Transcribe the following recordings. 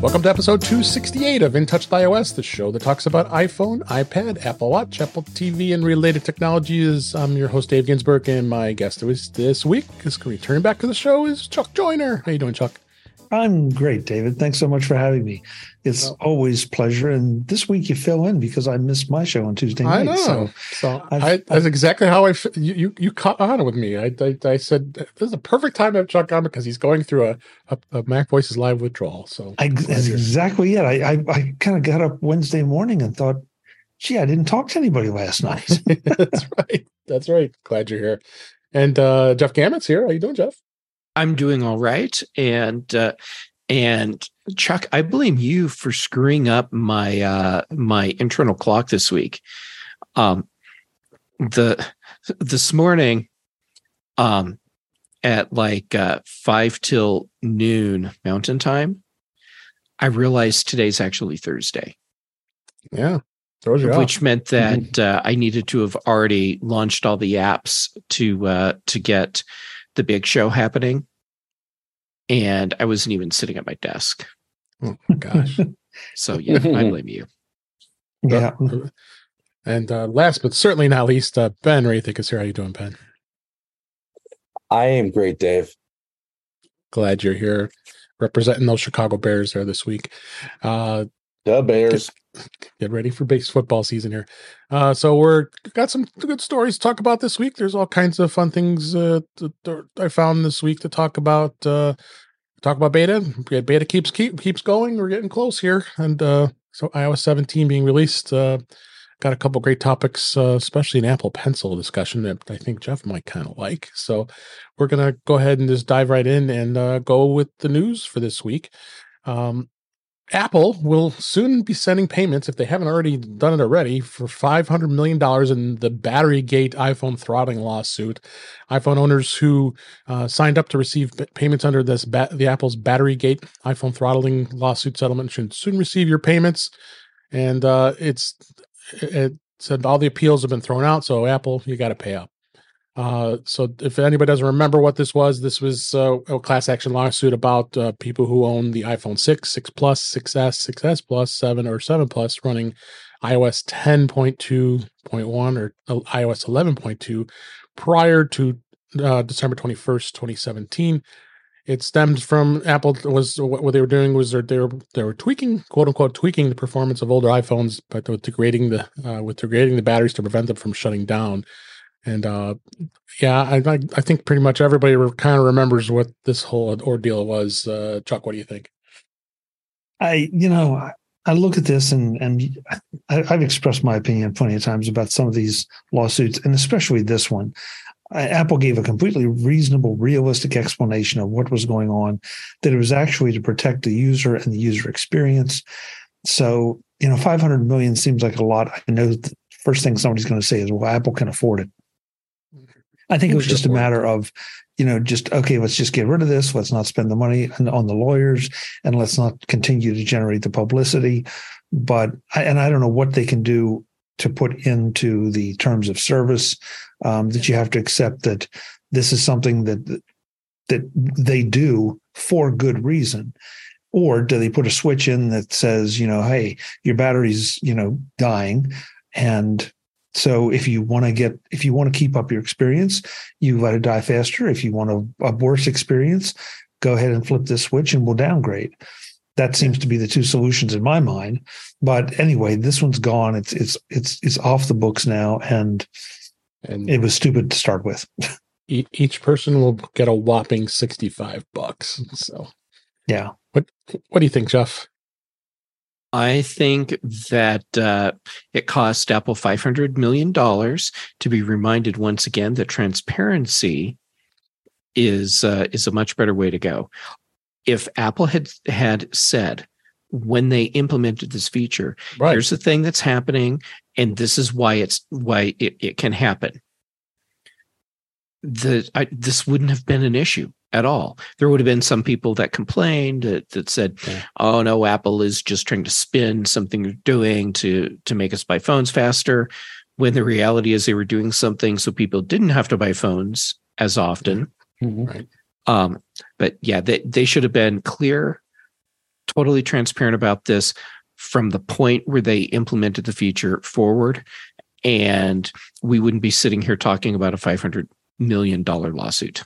Welcome to episode 268 of In Touch with iOS, the show that talks about iPhone, iPad, Apple Watch, Apple TV, and related technologies. I'm your host, Dave Ginsburg, and my guest this week is returning back to the show is Chuck Joiner. How you doing, Chuck? I'm great, David. Thanks so much for having me. It's oh. always pleasure. And this week you fill in because I missed my show on Tuesday night. I know. So, so I, that's exactly how I you you, you caught on with me. I, I, I said this is a perfect time to have Chuck on because he's going through a, a, a MacVoices live withdrawal. So I, that's exactly it. I I, I kind of got up Wednesday morning and thought, gee, I didn't talk to anybody last night. that's right. That's right. Glad you're here. And uh, Jeff Gamet's here. How you doing, Jeff? I'm doing all right. And uh, and Chuck, I blame you for screwing up my uh, my internal clock this week. Um, the this morning, um, at like uh, five till noon Mountain Time, I realized today's actually Thursday. Yeah, which off. meant that mm-hmm. uh, I needed to have already launched all the apps to uh, to get the big show happening and I wasn't even sitting at my desk. Oh my gosh. so yeah, I blame you. Yeah. And uh, last but certainly not least, uh, Ben Roethig is here. How you doing, Ben? I am great, Dave. Glad you're here representing those Chicago Bears there this week. Uh, the Bears. Get, ready for base football season here. Uh, so we're got some good stories to talk about this week. There's all kinds of fun things uh, I found this week to talk about. Uh, talk about beta. Beta keeps keep, keeps going. We're getting close here, and uh, so iOS 17 being released. Uh, got a couple great topics, uh, especially an Apple Pencil discussion that I think Jeff might kind of like. So we're gonna go ahead and just dive right in and go with the news for this week. Um, Apple will soon be sending payments, if they haven't already done it already, for $500 million in the Batterygate iPhone throttling lawsuit. iPhone owners who uh, signed up to receive payments under this ba- the Apple's Batterygate iPhone throttling lawsuit settlement should soon receive your payments. And uh, it's it said all the appeals have been thrown out, so Apple, you got to pay up. Uh, so if anybody doesn't remember what this was, this was uh, a class action lawsuit about uh, people who own the iPhone 6, 6 Plus, 6S, 6S Plus, 7 or 7 Plus running iOS 10.2.1 or iOS 11.2 prior to uh, December 21st, 2017. It stemmed from Apple was what they were doing was they were they were tweaking quote unquote tweaking the performance of older iPhones, but with degrading the uh, with degrading the batteries to prevent them from shutting down. And uh, yeah, I, I, think pretty much everybody kind of remembers what this whole ordeal was. Uh, Chuck, what do you think? I, you know, I, I look at this and and I, have expressed my opinion plenty of times about some of these lawsuits, and especially this one. Apple gave a completely reasonable, realistic explanation of what was going on, that it was actually to protect the user and the user experience. So, you know, 500 million seems like a lot. I know the first thing somebody's going to say is, well, Apple can afford it. I think it was just a matter of, you know, just okay, let's just get rid of this. Let's not spend the money on the lawyers, and let's not continue to generate the publicity. But and I don't know what they can do to put into the terms of service um, that you have to accept that this is something that that they do for good reason or do they put a switch in that says you know hey your battery's you know dying and so if you want to get, if you want to keep up your experience, you let it die faster. If you want a, a worse experience, go ahead and flip this switch and we'll downgrade. That seems to be the two solutions in my mind. But anyway, this one's gone. It's it's it's it's off the books now, and and it was stupid to start with. each person will get a whopping sixty-five bucks. So, yeah. What What do you think, Jeff? I think that uh, it cost Apple $500 million to be reminded once again that transparency is uh, is a much better way to go. If Apple had had said when they implemented this feature, right. here's the thing that's happening, and this is why it's why it, it can happen. The I, this wouldn't have been an issue at all. There would have been some people that complained that, that said, yeah. "Oh no, Apple is just trying to spin something they're doing to to make us buy phones faster." When the reality is, they were doing something so people didn't have to buy phones as often. Mm-hmm. Right. Um, but yeah, they they should have been clear totally transparent about this from the point where they implemented the feature forward, and we wouldn't be sitting here talking about a five hundred million dollar lawsuit.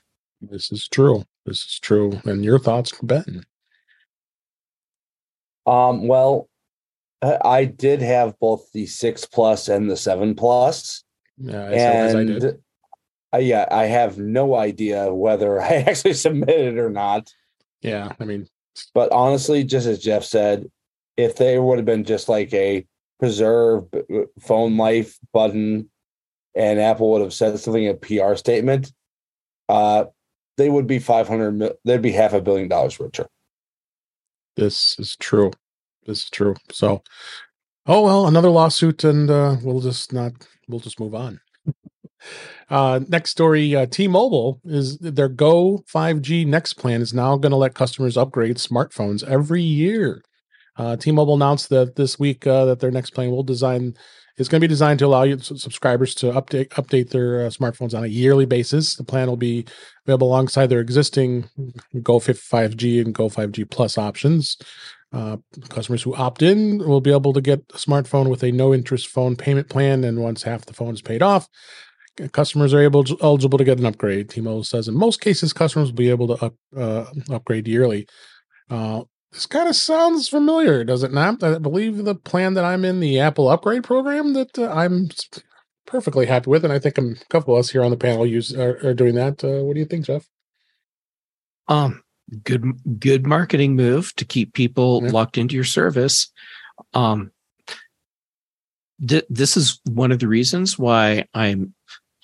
This is true. This is true. And your thoughts, Ben? Um, well, I did have both the six plus and the seven plus, Yeah, as I did. and I, yeah, I have no idea whether I actually submitted or not. Yeah, I mean, But honestly, just as Jeff said, if they would have been just like a preserve phone life button, and Apple would have said something in a PR statement, uh, they would be five hundred. mil- They'd be half a billion dollars richer. this is true. This is true. So, oh well, another lawsuit, and uh, we'll just not. We'll just move on. uh, next story: uh, T-Mobile is their Go 5G Next plan is now going to let customers upgrade smartphones every year. Uh, T-Mobile announced that this week uh, that their next plan will design is going to be designed to allow you subscribers to update update their uh, smartphones on a yearly basis. The plan will be available alongside their existing Go 5G and Go 5G Plus options. Uh, customers who opt in will be able to get a smartphone with a no interest phone payment plan, and once half the phone is paid off, customers are able eligible to get an upgrade. T-Mobile says in most cases, customers will be able to up, uh, upgrade yearly. Uh, this kind of sounds familiar, does it not? I believe the plan that I'm in, the Apple Upgrade program, that uh, I'm perfectly happy with, and I think a couple of us here on the panel use are, are doing that. Uh, what do you think, Jeff? Um, good good marketing move to keep people Yeah. locked into your service. Um, th- this is one of the reasons why I'm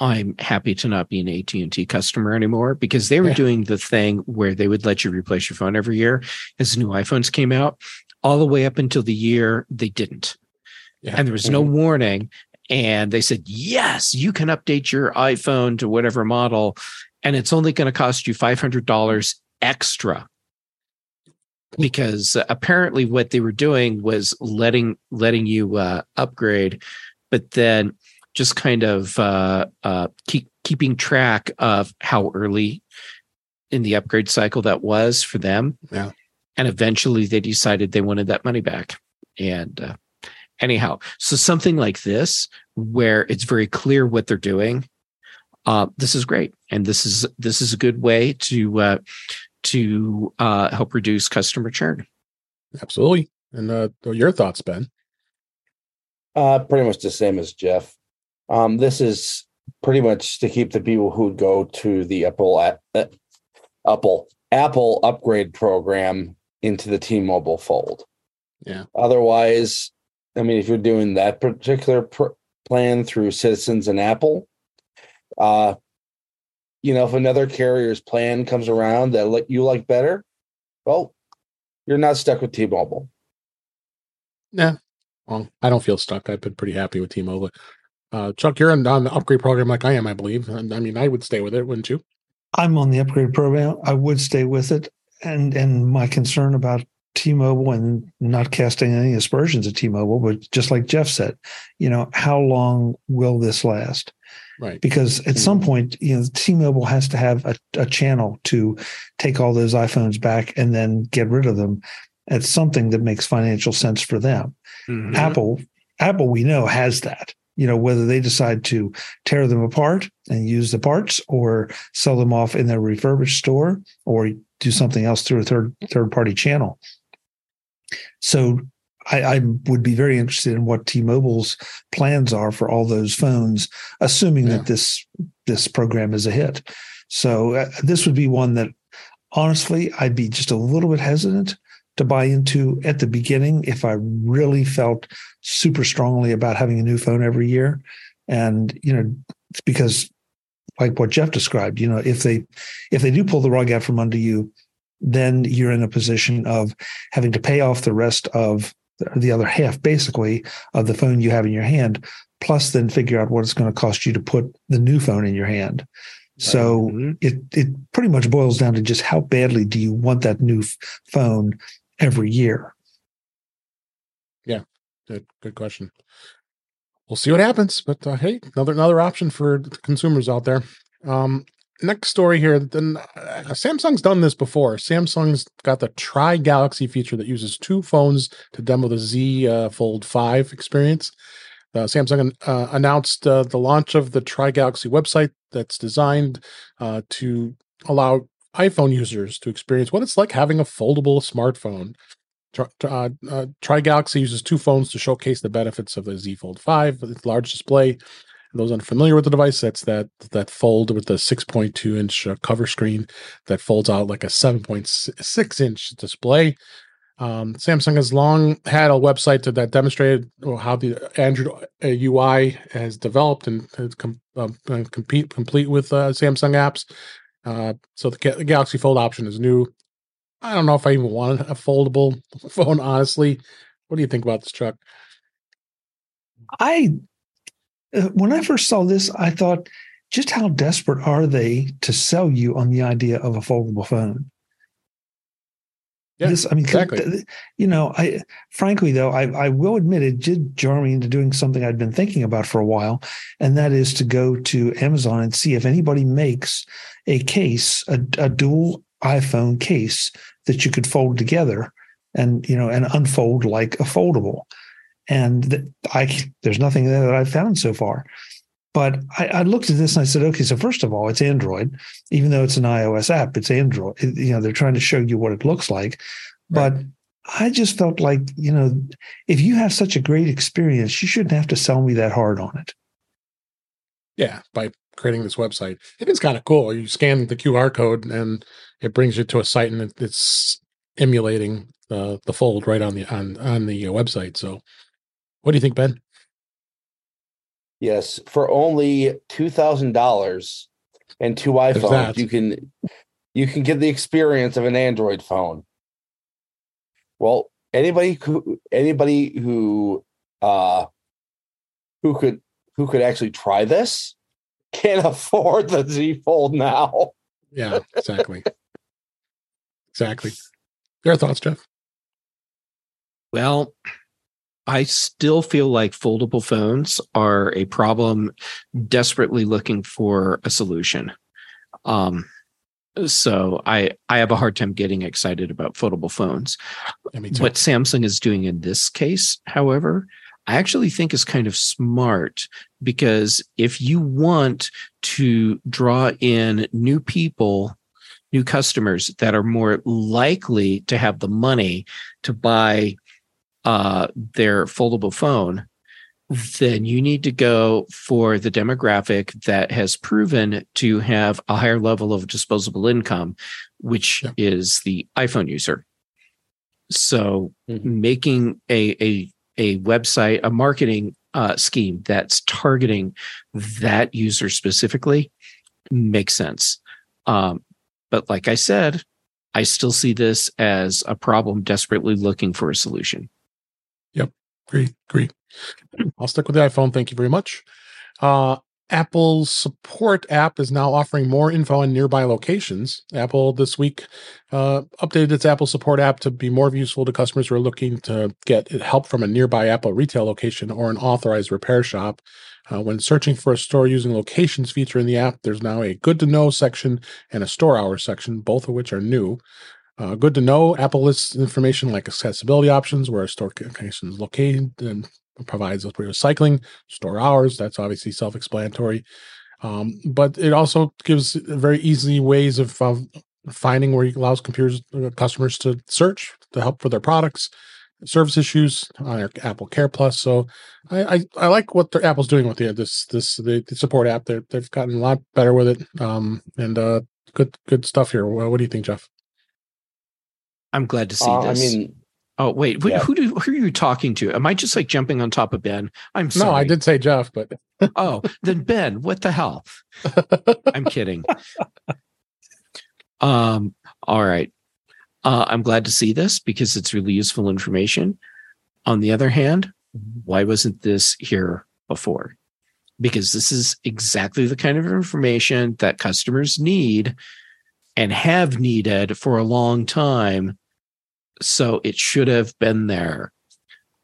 I'm happy to not be an AT and T customer anymore because they were Yeah. doing the thing where they would let you replace your phone every year as new iPhones came out, all the way up until the year they didn't, Yeah. and there was no warning. And they said, yes, you can update your iPhone to whatever model, and it's only going to cost you five hundred dollars extra because apparently what they were doing was letting letting you uh, upgrade but then just kind of uh, uh, keep keeping track of how early in the upgrade cycle that was for them Yeah. and eventually they decided they wanted that money back and uh, anyhow so something like this where it's very clear what they're doing uh, this is great and this is this is a good way to uh, to uh, help reduce customer churn. Absolutely. And uh, your thoughts, Ben? Uh, pretty much the same as Jeff. Um, this is pretty much to keep the people who go to the Apple uh, Apple Apple upgrade program into the T-Mobile fold. Yeah. Otherwise, I mean, if you're doing that particular pr- plan through Citizens and Apple, uh, you know, if another carrier's plan comes around that li- you like better, well, you're not stuck with T-Mobile. Yeah. Well, I don't feel stuck. I've been pretty happy with T-Mobile. Uh, Chuck, you're on, on the upgrade program like I am, I believe. And I mean, I would stay with it, wouldn't you? I'm on the upgrade program. I would stay with it. And and my concern about T-Mobile and not casting any aspersions at T-Mobile, but just like Jeff said, you know, how long will this last? Right. Because at some point, you know, T-Mobile has to have a, a channel to take all those iPhones back and then get rid of them at something that makes financial sense for them. Mm-hmm. Apple, Apple, we know has that. You know, whether they decide to tear them apart and use the parts, or sell them off in their refurbished store, or do something else through a third third party channel. So, I, I would be very interested in what T-Mobile's plans are for all those phones, assuming Yeah. that this this program is a hit. So, uh, this would be one that, honestly, I'd be just a little bit hesitant to buy into at the beginning if I really felt super strongly about having a new phone every year. And, you know, it's because like what Jeff described, you know, if they if they do pull the rug out from under you, then you're in a position of having to pay off the rest of the other half basically of the phone you have in your hand, plus then figure out what it's going to cost you to put the new phone in your hand. So Mhm. it it pretty much boils down to just how badly do you want that new f- phone every year. Yeah, good, good question. We'll see what happens, but uh, hey, another another option for consumers out there. Um, next story here. Then uh, Samsung's done this before. Samsung's got the Try Galaxy feature that uses two phones to demo the Z uh, Fold Five experience. Uh, Samsung uh, announced uh, the launch of the Try Galaxy website that's designed uh, to allow iPhone users to experience what it's like having a foldable smartphone. Uh, uh, Try Galaxy uses two phones to showcase the benefits of the Z Fold 5 with its large display. Those unfamiliar with the device, that's that that fold with the 6.2 inch uh, cover screen that folds out like a 7.6 inch display. Um, Samsung has long had a website to, that demonstrated how the Android UI uh, has developed and com- uh, compete complete with uh, Samsung apps. Uh, so the, the, Galaxy Fold option is new. I don't know if I even want a foldable phone, honestly. What do you think about this, Chuck? I, uh, when I first saw this, I thought, just how desperate are they to sell you on the idea of a foldable phone? Yeah, this, I mean, exactly. you know, I frankly though, I, I will admit it did jar me into doing something I'd been thinking about for a while, and that is to go to Amazon and see if anybody makes a case, a, a dual iPhone case that you could fold together and you know and unfold like a foldable. And I there's nothing there that I've found so far. But I, I, looked at this and I said, okay, so first of all, it's Android, even though it's an iOS app, it's Android. You know, they're trying to show you what it looks like. Right. But I just felt like, you know, if you have such a great experience, you shouldn't have to sell me that hard on it. Yeah, by creating this website, it is kind of cool. You scan the QR code and it brings you to a site, and it's emulating uh, the fold right on the on on the uh, website. So, what do you think, Ben? Yes, for only two thousand dollars and two iPhones, you can you can get the experience of an Android phone. Well, anybody who anybody who uh who could who could actually try this can't afford the Z Fold now. Yeah, exactly. exactly. Your thoughts, Jeff? Well, I still feel like foldable phones are a problem desperately looking for a solution. Um, so I I have a hard time getting excited about foldable phones. Yeah, what Samsung is doing in this case, however, I actually think is kind of smart because if you want to draw in new people, new customers that are more likely to have the money to buy uh, their foldable phone, then you need to go for the demographic that has proven to have a higher level of disposable income, which yeah. is the iPhone user. So mm-hmm. making a, a a website, a marketing uh, scheme that's targeting that user specifically makes sense. Um, but like I said, I still see this as a problem desperately looking for a solution. Great. Great. I'll stick with the iPhone. Thank you very much. Uh, Apple's support app is now offering more info on nearby locations. Apple this week uh, updated its Apple support app to be more useful to customers who are looking to get help from a nearby Apple retail location or an authorized repair shop. Uh, when searching for a store using locations feature in the app, there's now a good to know section and a store hours section, both of which are new. Uh, good to know. Apple lists information like accessibility options, where a store location is located, and provides us with recycling, store hours. That's obviously self explanatory. Um, but it also gives very easy ways of, of finding where it allows computers uh, customers to search to help for their products, service issues on our AppleCare Plus. So I, I, I like what Apple's doing with the, this this the, the support app. They they've gotten a lot better with it. Um, and uh, good good stuff here. What do you think, Jeff? I'm glad to see uh, this. I mean, oh wait, yeah. who do who are you talking to? Am I just like jumping on top of Ben? I'm sorry. No, I did say Jeff, but oh, then Ben, what the hell? I'm kidding. Um, all right. Uh, I'm glad to see this because it's really useful information. On the other hand, why wasn't this here before? Because this is exactly the kind of information that customers need and have needed for a long time so it should have been there.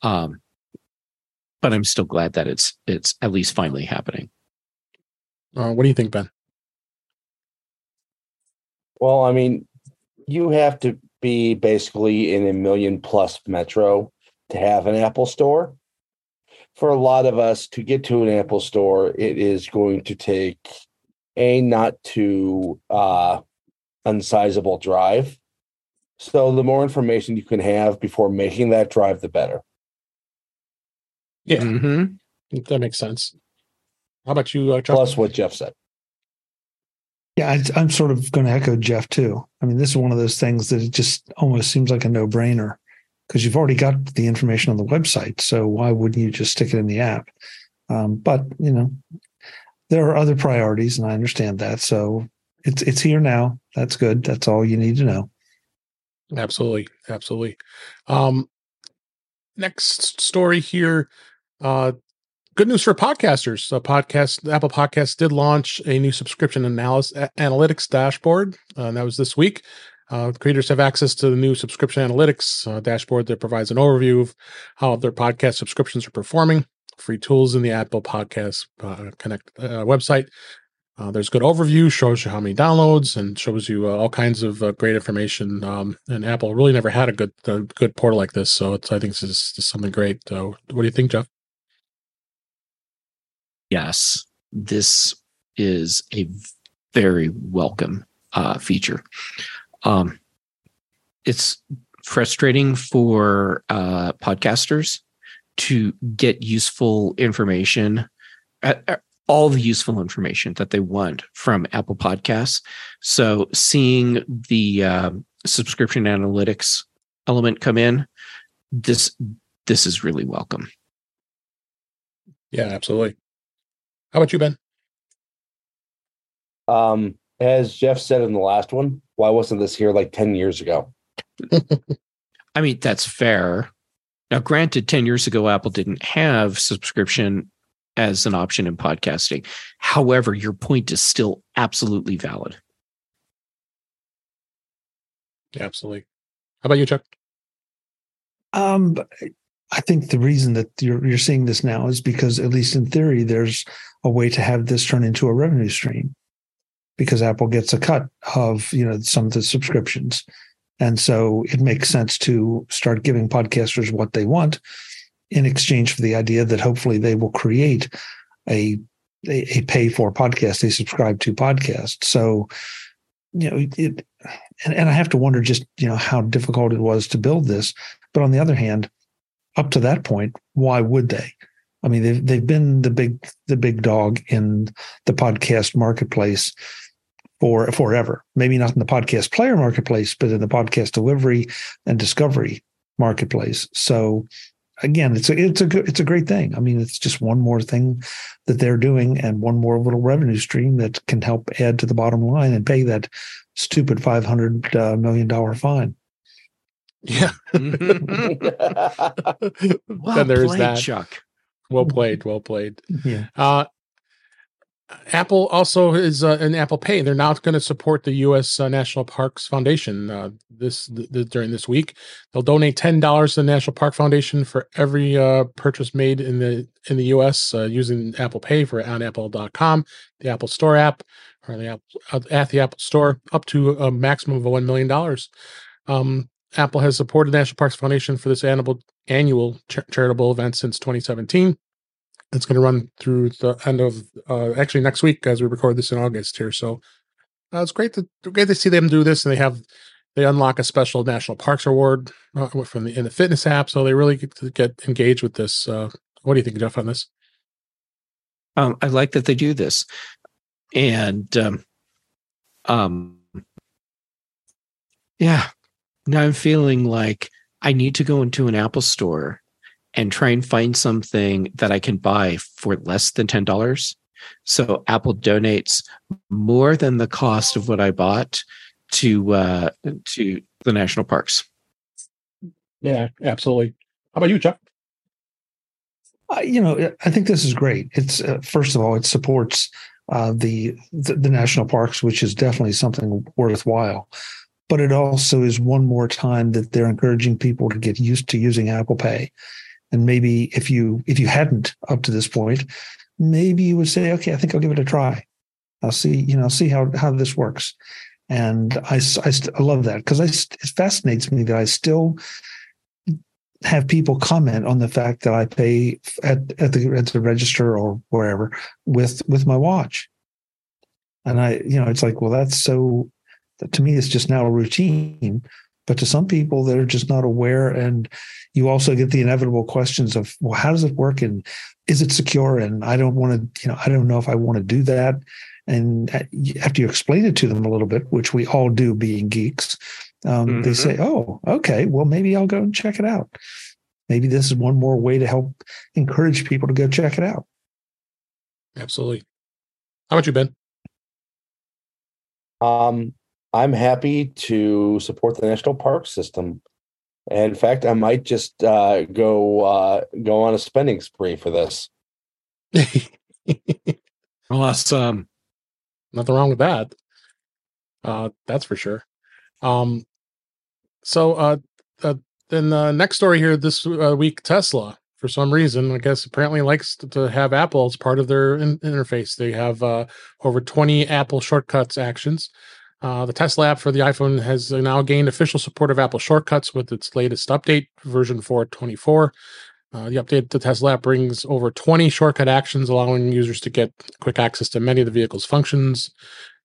Um, but I'm still glad that it's it's at least finally happening. Uh, what do you think, Ben? Well, I mean, you have to be basically in a million plus metro to have an Apple store. For a lot of us to get to an Apple store, it is going to take a not too uh, unsizable drive. So the more information you can have before making that drive, the better. Yeah, Mhm. that makes sense. How about you, uh, Chuck? Plus what Jeff said. Yeah, I, I'm sort of going to echo Jeff too. I mean, this is one of those things that it just almost seems like a no brainer because you've already got the information on the website. So why wouldn't you just stick it in the app? Um, but you know, there are other priorities, and I understand that. So it's it's here now. That's good. That's all you need to know. Absolutely, absolutely. Um, next story here. Uh, good news for podcasters. Uh, podcast Apple Podcasts did launch a new subscription analysis analytics dashboard, uh, and that was this week. Uh, creators have access to the new subscription analytics uh, dashboard that provides an overview of how their podcast subscriptions are performing. Free tools in the Apple Podcast uh, Connect uh, website. Uh, there's a good overview, shows you how many downloads, and shows you uh, all kinds of uh, great information. Um, and Apple really never had a good uh, good portal like this, so it's, I think this is, this is something great. So, what do you think, Jeff? Yes, this is a very welcome uh, feature. Um, it's frustrating for uh, podcasters to get useful information, uh, all the useful information that they want from Apple Podcasts. So, seeing the uh, subscription analytics element come in, this this is really welcome. Yeah, absolutely. How about you, Ben? Um, as Jeff said in the last one, why wasn't this here like 10 years ago? I mean, that's fair. Now, granted, 10 years ago, Apple didn't have subscription as an option in podcasting. However, your point is still absolutely valid. Absolutely. How about you, Chuck? Um, but I think the reason that you're you're seeing this now is because, at least in theory, there's a way to have this turn into a revenue stream, because Apple gets a cut of you know some of the subscriptions, and so it makes sense to start giving podcasters what they want in exchange for the idea that hopefully they will create a a, a pay for podcast, a subscribe to podcast. So you know it, and, and I have to wonder just you know how difficult it was to build this. But on the other hand, up to that point, why would they? I mean, they've they've been the big the big dog in the podcast marketplace for forever. Maybe not in the podcast player marketplace, but in the podcast delivery and discovery marketplace. So again, it's a it's a good it's a great thing. I mean, it's just one more thing that they're doing and one more little revenue stream that can help add to the bottom line and pay that stupid five hundred uh, million dollar fine. Yeah. well then there is played, that. Chuck. Well played. Well played. Yeah. Uh, Apple also is uh, in Apple Pay. They're now going to support the U.S. Uh, National Parks Foundation uh, this th- th- during this week. They'll donate ten dollars to the National Park Foundation for every uh, purchase made in the in the U.S. Uh, using Apple Pay for on Apple.com, the Apple Store app, or the Apple uh, at the Apple Store, up to a maximum of one million dollars. Um, Apple has supported the National Parks Foundation for this annual annual char- charitable event since 2017. It's going to run through the end of uh, actually next week as we record this in August here. So uh, it's great to great to see them do this, and they have they unlock a special National Parks Award uh, from the in the fitness app, so they really get to get engaged with this. Uh, what do you think, Jeff, on this? Um, I like that they do this, and um, um, yeah. Now I'm feeling like I need to go into an Apple store and try and find something that I can buy for less than ten dollars. So Apple donates more than the cost of what I bought to uh, to the national parks. Yeah, absolutely. How about you, Chuck? Uh, you know, I think this is great. It's uh, first of all, it supports uh, the, the the national parks, which is definitely something worthwhile. But it also is one more time that they're encouraging people to get used to using Apple Pay. And maybe if you if you hadn't up to this point, maybe you would say, okay, I think I'll give it a try. I'll see, you know, see how how this works. And I, I, I love that because I it fascinates me that I still have people comment on the fact that I pay at, at the at the register or wherever with with my watch. And I, you know, it's like, well, that's so to me, it's just now a routine. But to some people, they're just not aware. And you also get the inevitable questions of, well, how does it work? And is it secure? And I don't want to, you know, I don't know if I want to do that. And uh, after you explain it to them a little bit, which we all do being geeks, um, mm-hmm. they say, oh, okay, well, maybe I'll go and check it out. Maybe this is one more way to help encourage people to go check it out. Absolutely. How about you, Ben? Um, I'm happy to support the national park system. And in fact, I might just uh, go uh, go on a spending spree for this. awesome. Nothing wrong with that. Uh, that's for sure. Um, so uh, uh, then the next story here this uh, week, Tesla for some reason, I guess apparently likes to, to have Apple as part of their in- interface. They have uh, over 20 Apple shortcuts actions. Uh, the Tesla app for the iPhone has now gained official support of Apple shortcuts with its latest update, version 424. Uh, the update to Tesla app brings over 20 shortcut actions, allowing users to get quick access to many of the vehicle's functions,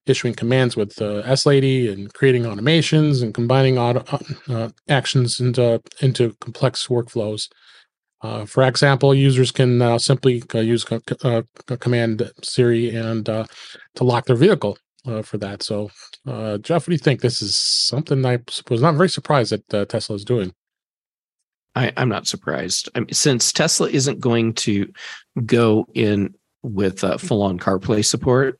issuing commands with uh, S Lady and creating automations and combining auto, uh, uh actions into into complex workflows. Uh, for example, users can now simply uh, use uh, command Siri and to lock their vehicle for that. So, Jeff, what do you think? This is something I was not very surprised that Tesla is doing. I, am not surprised. I mean, since Tesla isn't going to go in with uh, full on CarPlay support,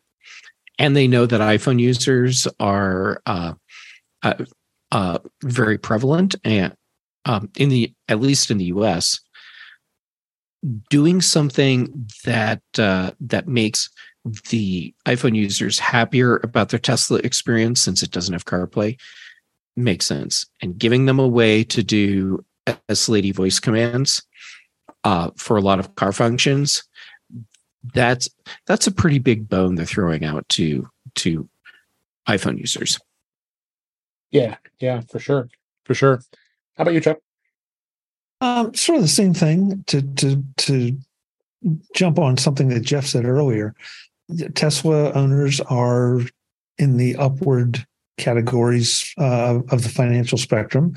and they know that iPhone users are uh, uh, uh very prevalent and um, in the at least in the U.S. Doing something that uh, that makes the iPhone users happier about their Tesla experience since it doesn't have CarPlay makes sense, and giving them a way to do S Lady voice commands uh, for a lot of car functions. That's that's a pretty big bone they're throwing out to to iPhone users. Yeah, yeah, for sure, for sure. How about you, Chuck? Um, sort of the same thing. To to to jump on something that Jeff said earlier. Tesla owners are in the upward categories uh, of the financial spectrum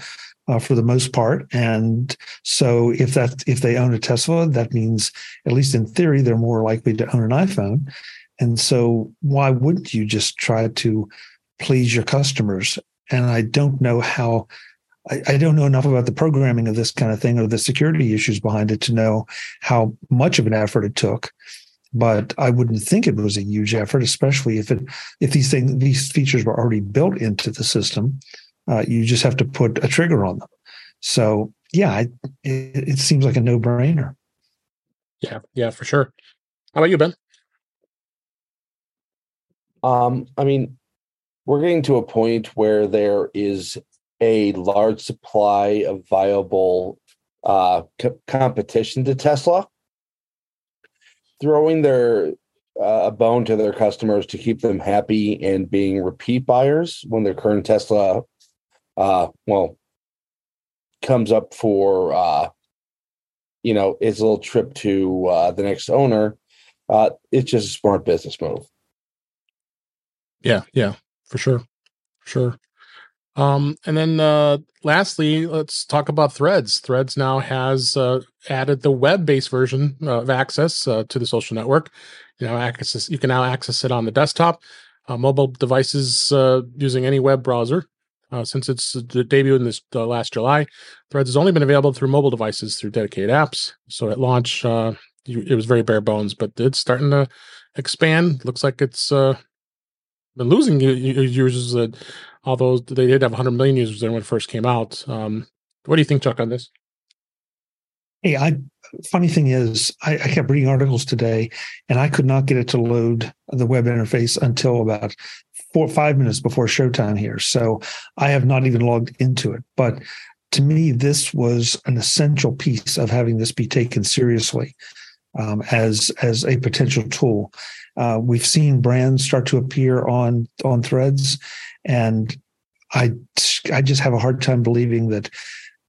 uh, for the most part. And so if that if they own a Tesla, that means at least in theory they're more likely to own an iPhone. And so why wouldn't you just try to please your customers? And I don't know how I, I don't know enough about the programming of this kind of thing or the security issues behind it to know how much of an effort it took but I wouldn't think it was a huge effort, especially if it if these things these features were already built into the system. Uh, you just have to put a trigger on them. So yeah, it, it seems like a no brainer. Yeah, yeah, for sure. How about you, Ben? Um, I mean, we're getting to a point where there is a large supply of viable uh, co- competition to Tesla. Throwing their uh, a bone to their customers to keep them happy and being repeat buyers when their current Tesla uh, well, comes up for, uh, you know, its little trip to uh, the next owner, uh, it's just a smart business move. Yeah, yeah, for sure, sure. Um, and then uh, lastly, let's talk about Threads. Threads now has uh, added the web-based version of access uh, to the social network. You know, access you can now access it on the desktop, uh, mobile devices uh, using any web browser. Uh, since its debut in this uh, last July, Threads has only been available through mobile devices through dedicated apps. So at launch, uh, it was very bare bones, but it's starting to expand. Looks like it's uh, been losing users. Although they did have 100 million users when it first came out. Um, what do you think, Chuck, on this? Hey, I funny thing is, I, I, kept reading articles today, and I could not get it to load the web interface until about four five minutes before showtime here. So I have not even logged into it. But to me, this was an essential piece of having this be taken seriously. um, as as a potential tool. Uh, we've seen brands start to appear on on threads, and I I just have a hard time believing that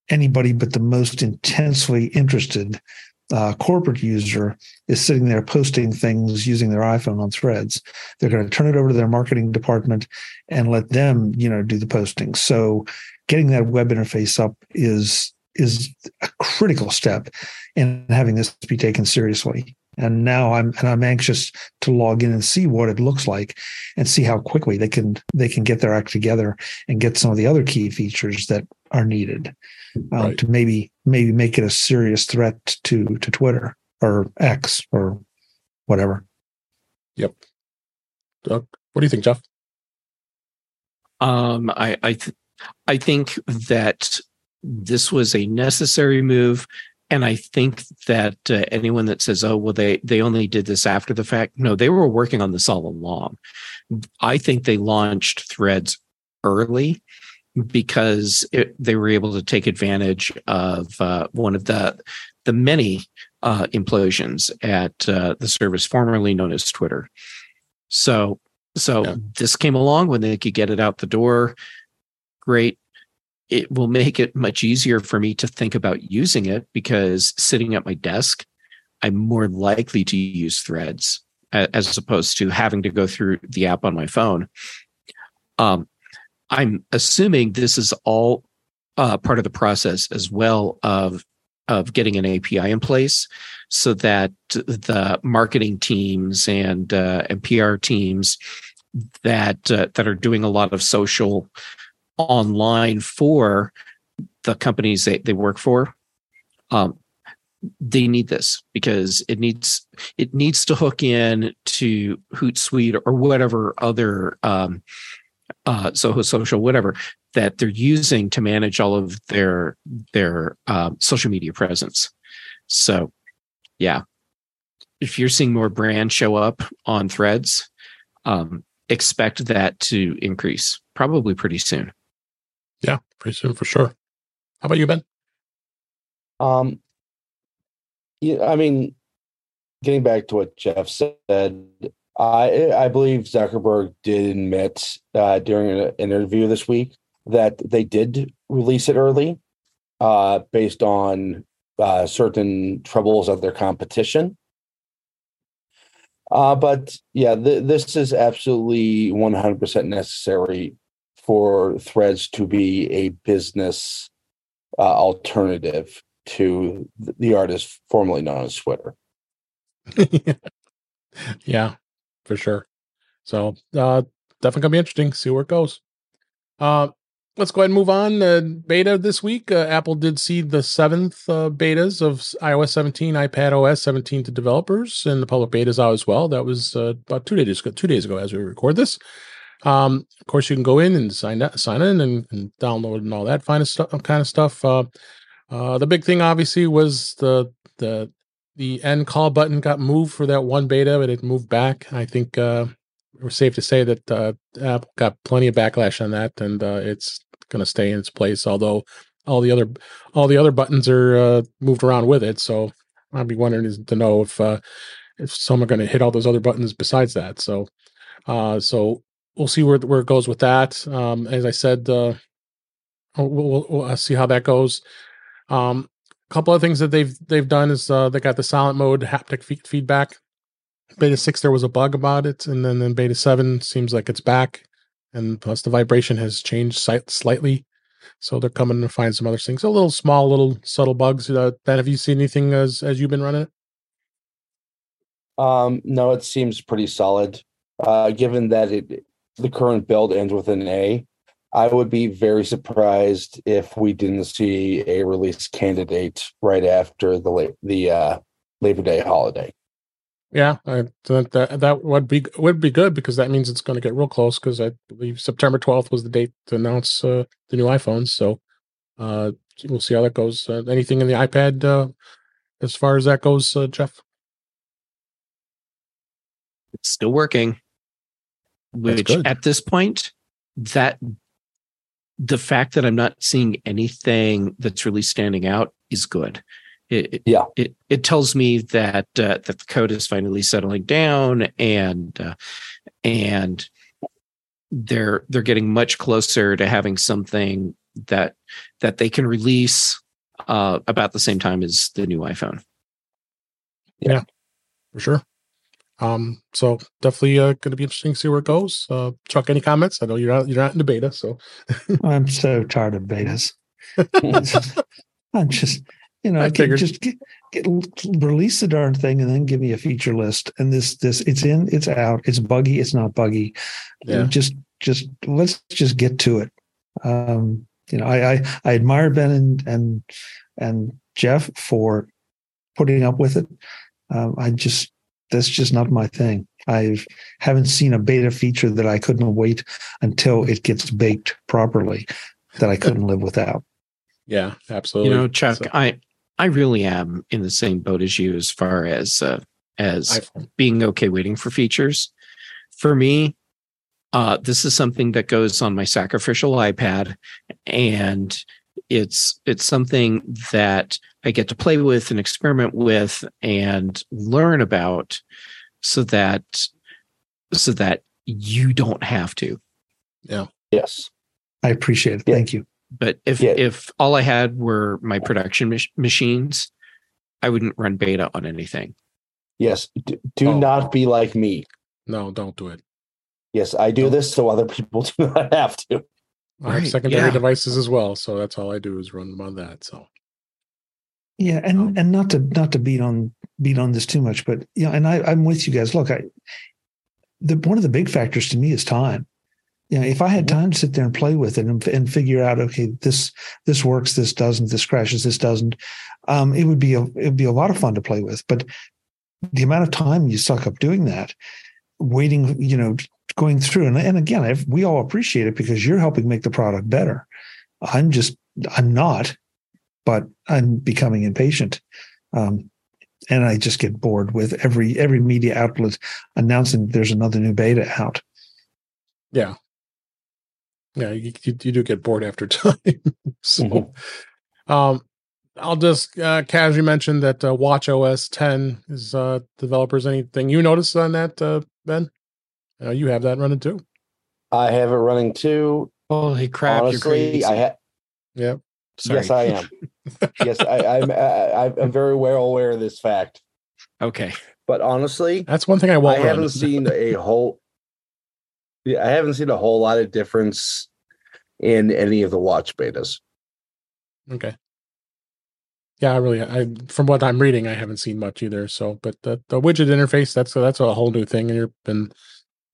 anybody but the most intensely interested uh, corporate user is sitting there posting things using their iPhone on threads. They're going to turn it over to their marketing department and let them, you know, do the posting. So getting that web interface up is is a critical step in having this be taken seriously. And now I'm and I'm anxious to log in and see what it looks like and see how quickly they can they can get their act together and get some of the other key features that are needed um, right. to maybe maybe make it a serious threat to to Twitter or X or whatever. Yep. Doug, what do you think, Jeff? Um, I I th- I think that this was a necessary move and i think that uh, anyone that says oh well they they only did this after the fact no they were working on this all along. I think they launched threads early because it, they were able to take advantage of uh, one of the the many uh, implosions at uh, the service formerly known as twitter. So so yeah. this came along when they could get it out the door. Great it will make it much easier for me to think about using it because sitting at my desk, I'm more likely to use threads as opposed to having to go through the app on my phone. Um, I'm assuming this is all uh, part of the process as well of of getting an API in place so that the marketing teams and uh, and PR teams that uh, that are doing a lot of social online for the companies they, they work for um, they need this because it needs it needs to hook in to Hootsuite or whatever other um, uh, Soho Social, whatever that they're using to manage all of their their uh, social media presence. So, yeah, if you're seeing more brands show up on Threads, um, expect that to increase probably pretty soon. Yeah, pretty soon for sure. How about you, Ben? Um, yeah, I mean, getting back to what Jeff said, I I believe Zuckerberg did admit uh, during an interview this week that they did release it early, uh, based on uh, certain troubles of their competition. Uh, but yeah, th- this is absolutely 100% necessary for threads to be a business uh, alternative to the artist formerly known as Twitter. yeah, for sure. So uh, definitely gonna be interesting. See where it goes. Uh, let's go ahead and move on. Uh, beta this week. Uh, Apple did see the seventh uh, betas of iOS 17, iPad OS 17 to developers, and the public betas out as well. That was uh, about two days ago. Two days ago, as we record this. Um, of course, you can go in and sign that, sign in and, and download and all that fine stuff, kind of stuff. Uh, uh, the big thing, obviously, was the the the end call button got moved for that one beta, but it moved back. I think uh, we're safe to say that uh, Apple got plenty of backlash on that, and uh, it's going to stay in its place. Although all the other all the other buttons are uh, moved around with it, so I'd be wondering to know if uh, if some are going to hit all those other buttons besides that. So uh, so we'll see where where it goes with that. Um, as I said, uh, we'll, we'll, we'll, see how that goes. Um, a couple of things that they've they've done is uh, they got the silent mode haptic feedback. Beta six there was a bug about it, and then in beta seven seems like it's back, and plus the vibration has changed slightly. So they're coming to find some other things, a little small, little subtle bugs. Uh, ben, have you seen anything as as you've been running it? Um, no, it seems pretty solid. Uh, given that it the current build ends with an A, I would be very surprised if we didn't see a release candidate right after the the uh, Labor Day holiday. Yeah, I, that, that that would be would be good because that means it's going to get real close. Because I believe September twelfth was the date to announce uh, the new iPhones. So uh, we'll see how that goes. Uh, anything in the iPad uh, as far as that goes, uh, Jeff? It's still working which at this point that the fact that i'm not seeing anything that's really standing out is good It, it- Yeah. it it tells me that uh, that the code is finally settling down and uh, and they're they're getting much closer to having something that that they can release uh, about the same time as the new iPhone. Yeah, for sure. Um, so definitely uh, going to be interesting to see where it goes. Uh, Chuck, any comments? I know you're not you're not in the beta, so I'm so tired of betas. I'm just, you know, I figured. just get, get release the darn thing and then give me a feature list. And this, this, it's in, it's out, it's buggy, it's not buggy. Yeah. Just, just let's just get to it. Um, you know, I, I, I admire Ben and and and Jeff for putting up with it. Um, I just that's just not my thing. I haven't seen a beta feature that I couldn't wait until it gets baked properly that I couldn't live without. yeah, absolutely. You know, Chuck, So, I I really am in the same boat as you as far as uh, as iPhone. being okay waiting for features. For me, uh, this is something that goes on my sacrificial iPad, and it's it's something that I get to play with and experiment with and learn about, so that so that you don't have to. Yeah. Yes. I appreciate it. Yeah. Thank you. But if Yeah. if all I had were my production mach- machines, I wouldn't run beta on anything. Yes. Do, do Oh. not be like me. No, don't do it. Yes, I do this so other people do not have to. I have secondary yeah. devices as well, so that's all I do is run them on that. So Yeah, and Um, and not to not to beat on beat on this too much, but you know, and I, I'm with you guys. Look, I the one of the big factors to me is time. You know, if I had Mhm. time to sit there and play with it and, and figure out, okay, this this works, this doesn't, this crashes, this doesn't, um, it would be a it would be a lot of fun to play with. But the amount of time you suck up doing that, waiting, you know, going through, and and again, I've, we all appreciate it because you're helping make the product better. I'm just I'm not, but I'm becoming impatient. Um, and I just get bored with every every media outlet announcing there's another new beta out. yeah, yeah, you, you, you do get bored after time. so, Mhm. um, I'll just uh, casually mention that uh, Watch OS 10 is uh, developers. Anything you noticed on that, uh, Ben? Uh, you have that running too. I have it running too. Holy crap! you're Honestly, crazy. I ha- Yeah, Sorry. yes, I am. yes, I, I'm. I, I'm very well aware of this fact. okay. But honestly, that's one thing I I won't. run. haven't seen a whole. Yeah, I haven't seen a whole lot of difference in any of the watch betas. Okay. Yeah, I really, I from what I'm reading, I haven't seen much either. So, but the, the widget interface, that's that's a whole new thing, and you've been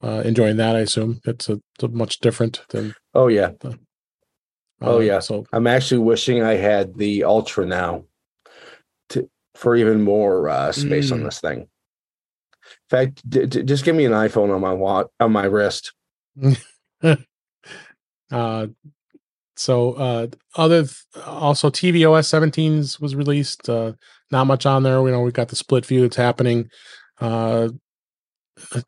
uh, enjoying that. I assume it's a, it's a much different than. Oh yeah, Uh, Oh, yeah. So I'm actually wishing I had the Ultra now, to for even more uh, space on Mm. this thing. In fact, d- d- just give me an iPhone on my watch on my wrist. uh, so uh, other th- also tvOS 17s was released. Uh, not much on there. You know, we got the split view that's happening. Uh,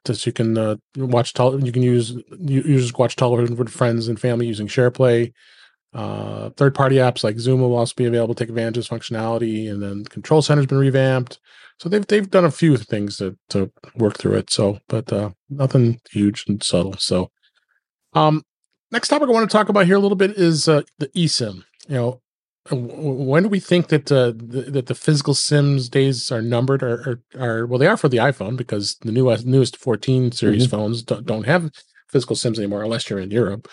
that you can uh, watch. You can use u- users watch television with friends and family using SharePlay. Uh, third party apps like Zoom will also be available to take advantage of this functionality, and then Control Center's been revamped. So they've they've done a few things to to work through it. So, but uh, nothing huge and subtle. So, um, next topic I want to talk about here a little bit is uh, the eSIM. You know, when do we think that uh, the, that the physical SIMs days are numbered? Or, or are well, they are for the iPhone because the newest newest 14 series Mhm. phones don't, don't have physical SIMs anymore unless you're in Europe.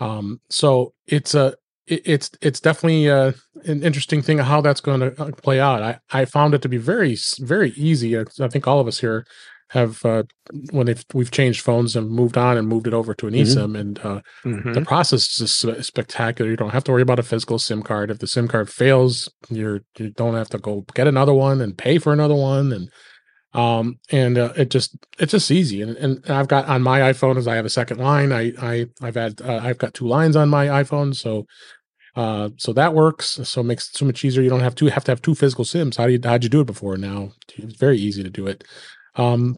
Um, so it's a it, it's it's definitely uh, an interesting thing how that's going to play out. I I found it to be very very easy. I think all of us here have uh, when they've we've changed phones and moved on and moved it over to an Mhm. eSIM and uh, Mhm. the process is just spectacular. You don't have to worry about a physical SIM card. If the SIM card fails, you're you don't have to go get another one and pay for another one. And um and uh, it just it's just easy. And, and I've got on my iPhone as I have a second line. I I I've had uh, I've got two lines on my iPhone, so uh so that works. So it makes it so much easier. You don't have to have to have two physical SIMs. How do you how'd you do it before? Now it's very easy to do it. Um,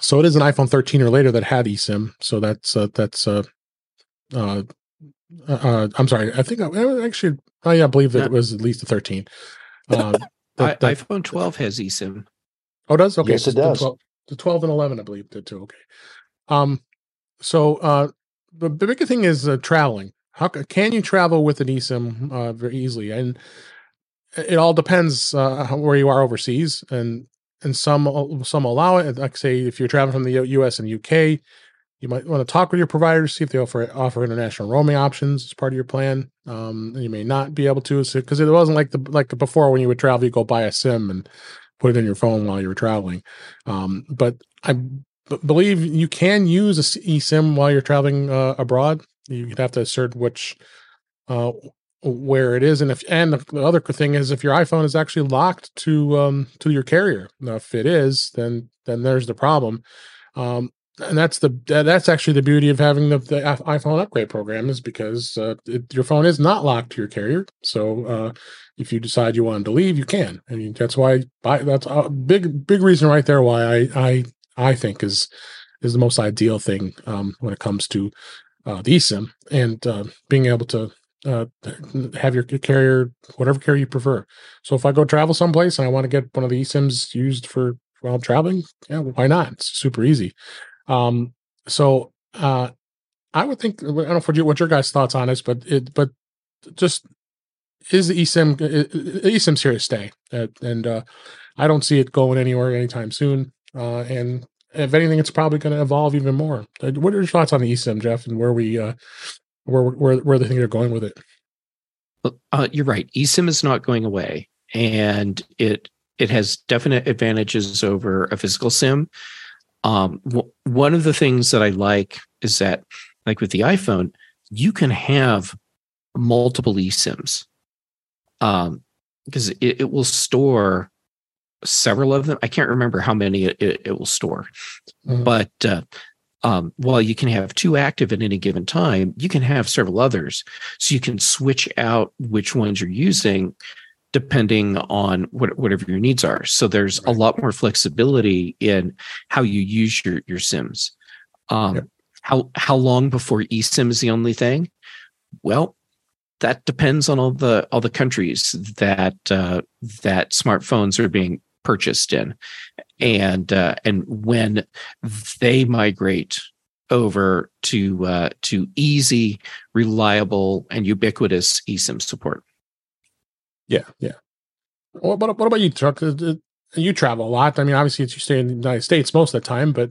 so it is an iPhone 13 or later that had eSIM. So that's uh, that's uh, uh, uh, I'm sorry. I think I, I actually I, I believe that it was at least a 13. Uh, The- I, the- iPhone 12 has eSIM. Oh, it does okay. Yes, it the does. 12, the 12 and 11, I believe, did too. Okay. Um, so uh, the, the bigger thing is uh, traveling. How can you travel with an eSIM uh, very easily? And it all depends uh, where you are overseas, and and some some allow it. Like say, if you're traveling from the U.S. and U.K., you might want to talk with your provider see if they offer offer international roaming options as part of your plan. Um, you may not be able to because it wasn't like the like before when you would travel, you go buy a SIM and put it in your phone while you were traveling. Um, but I b- believe you can use a eSIM while you're traveling uh, abroad. You'd have to assert which uh, where it is, and if and the other thing is if your iPhone is actually locked to um, to your carrier. Now, if it is, then then there's the problem. Um, and that's the that's actually the beauty of having the, the iPhone upgrade program is because uh, it, your phone is not locked to your carrier. So uh, if you decide you want to leave, you can. I mean that's why I, that's a big big reason right there why I I I think is is the most ideal thing um, when it comes to uh, the eSIM and uh, being able to uh, have your carrier whatever carrier you prefer. So if I go travel someplace and I want to get one of the eSIMs used for while traveling, yeah, why not? It's super easy. Um, so uh, I would think I don't know what, you, what your guys' thoughts on this, but it but just is the eSIM eSIM's here to stay, uh, and uh, I don't see it going anywhere anytime soon. Uh, and if anything, it's probably going to evolve even more. Uh, What are your thoughts on the eSIM, Jeff, and where we uh, where where where they think they're going with it? Uh, you're right. eSIM is not going away, and it it has definite advantages over a physical SIM. Um, w- one of the things that I like is that, like with the iPhone, you can have multiple eSIMs, um, because it, it will store several of them. I can't remember how many it, it, will store, Mhm. but uh, um, while you can have two active at any given time, you can have several others. So you can switch out which ones you're using depending on what, whatever your needs are. So there's a lot more flexibility in how you use your your sims. Um. How how long before eSIM is the only thing? Well, that depends on all the all the countries that uh, that smartphones are being purchased in, and uh, and when they migrate over to uh, to easy, reliable, and ubiquitous eSIM support. Yeah, yeah. What about what about you, Chuck? Uh, uh, You travel a lot. I mean, obviously, it's you stay in the United States most of the time, but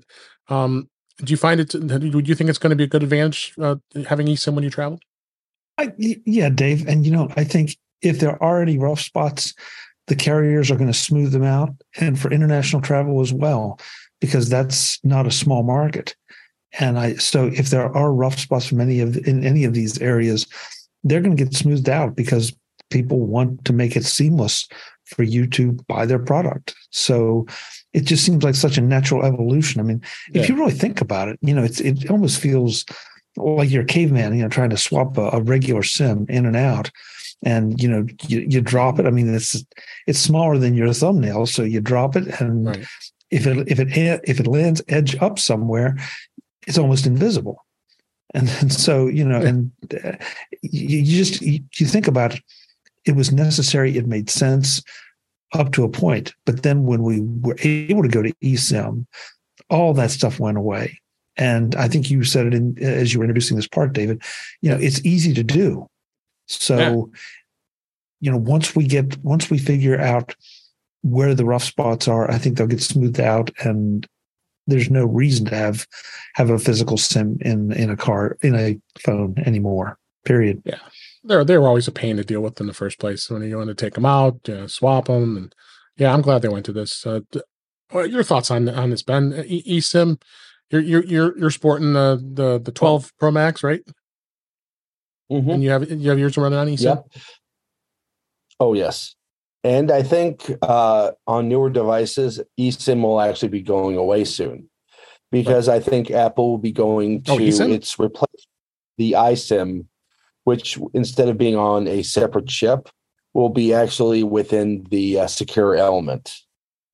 um, do you find it? Do you think it's going to be a good advantage uh, having eSIM when you travel? I, y- yeah, Dave. And, you know, I think if there are any rough spots, the carriers are going to smooth them out and for international travel as well, because that's not a small market. And I, so if there are rough spots from any of, in any of these areas, they're going to get smoothed out because people want to make it seamless for you to buy their product. So it just seems like such a natural evolution. I mean, Yeah. if you really think about it, you know, it's, it almost feels like you're a caveman, you know, trying to swap a, a regular sim in and out. And you know, you, you drop it. I mean, it's it's smaller than your thumbnail, so you drop it, and Right. if it if it if it lands edge up somewhere, it's almost invisible. And, and so you know, and uh, you, you just you, you think about it, it was necessary. It made sense up to a point, but then when we were able to go to eSIM, all that stuff went away. And I think you said it in as you were introducing this part, David. You know, it's easy to do. So, Yeah. you know, once we get once we figure out where the rough spots are, I think they'll get smoothed out, and there's no reason to have have a physical sim in in a car in a phone anymore. Period. Yeah, they're they were always a pain to deal with in the first place when you want to take them out, you know, swap them, and yeah, I'm glad they went to this. Uh, what your thoughts on on this, Ben? E- eSIM, you're you're you're you're sporting the the the 12 Pro Max, right? Mhm. And you have you have yours running on eSIM. Yep. Oh yes. And I think uh, on newer devices, eSIM will actually be going away soon because I think Apple will be going to Oh, its replace the iSIM, which instead of being on a separate chip, will be actually within the uh, secure element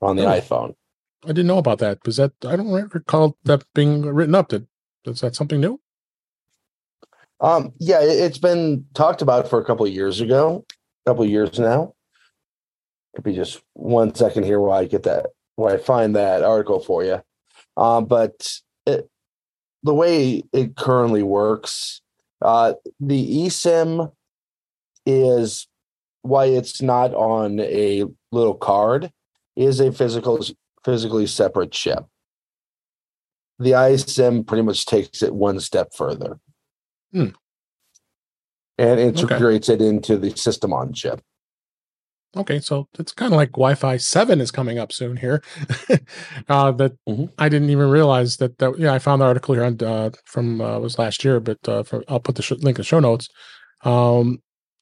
on the Oh. iPhone. I didn't know about that. Was that I don't recall that being written up. Did is that something new? Um, yeah, it, it's been talked about for a couple of years ago, a couple of years now. Could be just one second here while I get that, where I find that article for you. Um, but it, the way it currently works, uh, the eSIM is why it's not on a little card is a physical physically separate chip. The iSIM pretty much takes it one step further. Hmm. And integrates okay. it into the system on chip. Okay, so it's kind of like Wi-Fi seven is coming up soon here. uh, that mm-hmm. I didn't even realize that. That yeah, I found the article here on uh, from uh, was last year, but uh, for, I'll put the sh- link in the show notes. Um,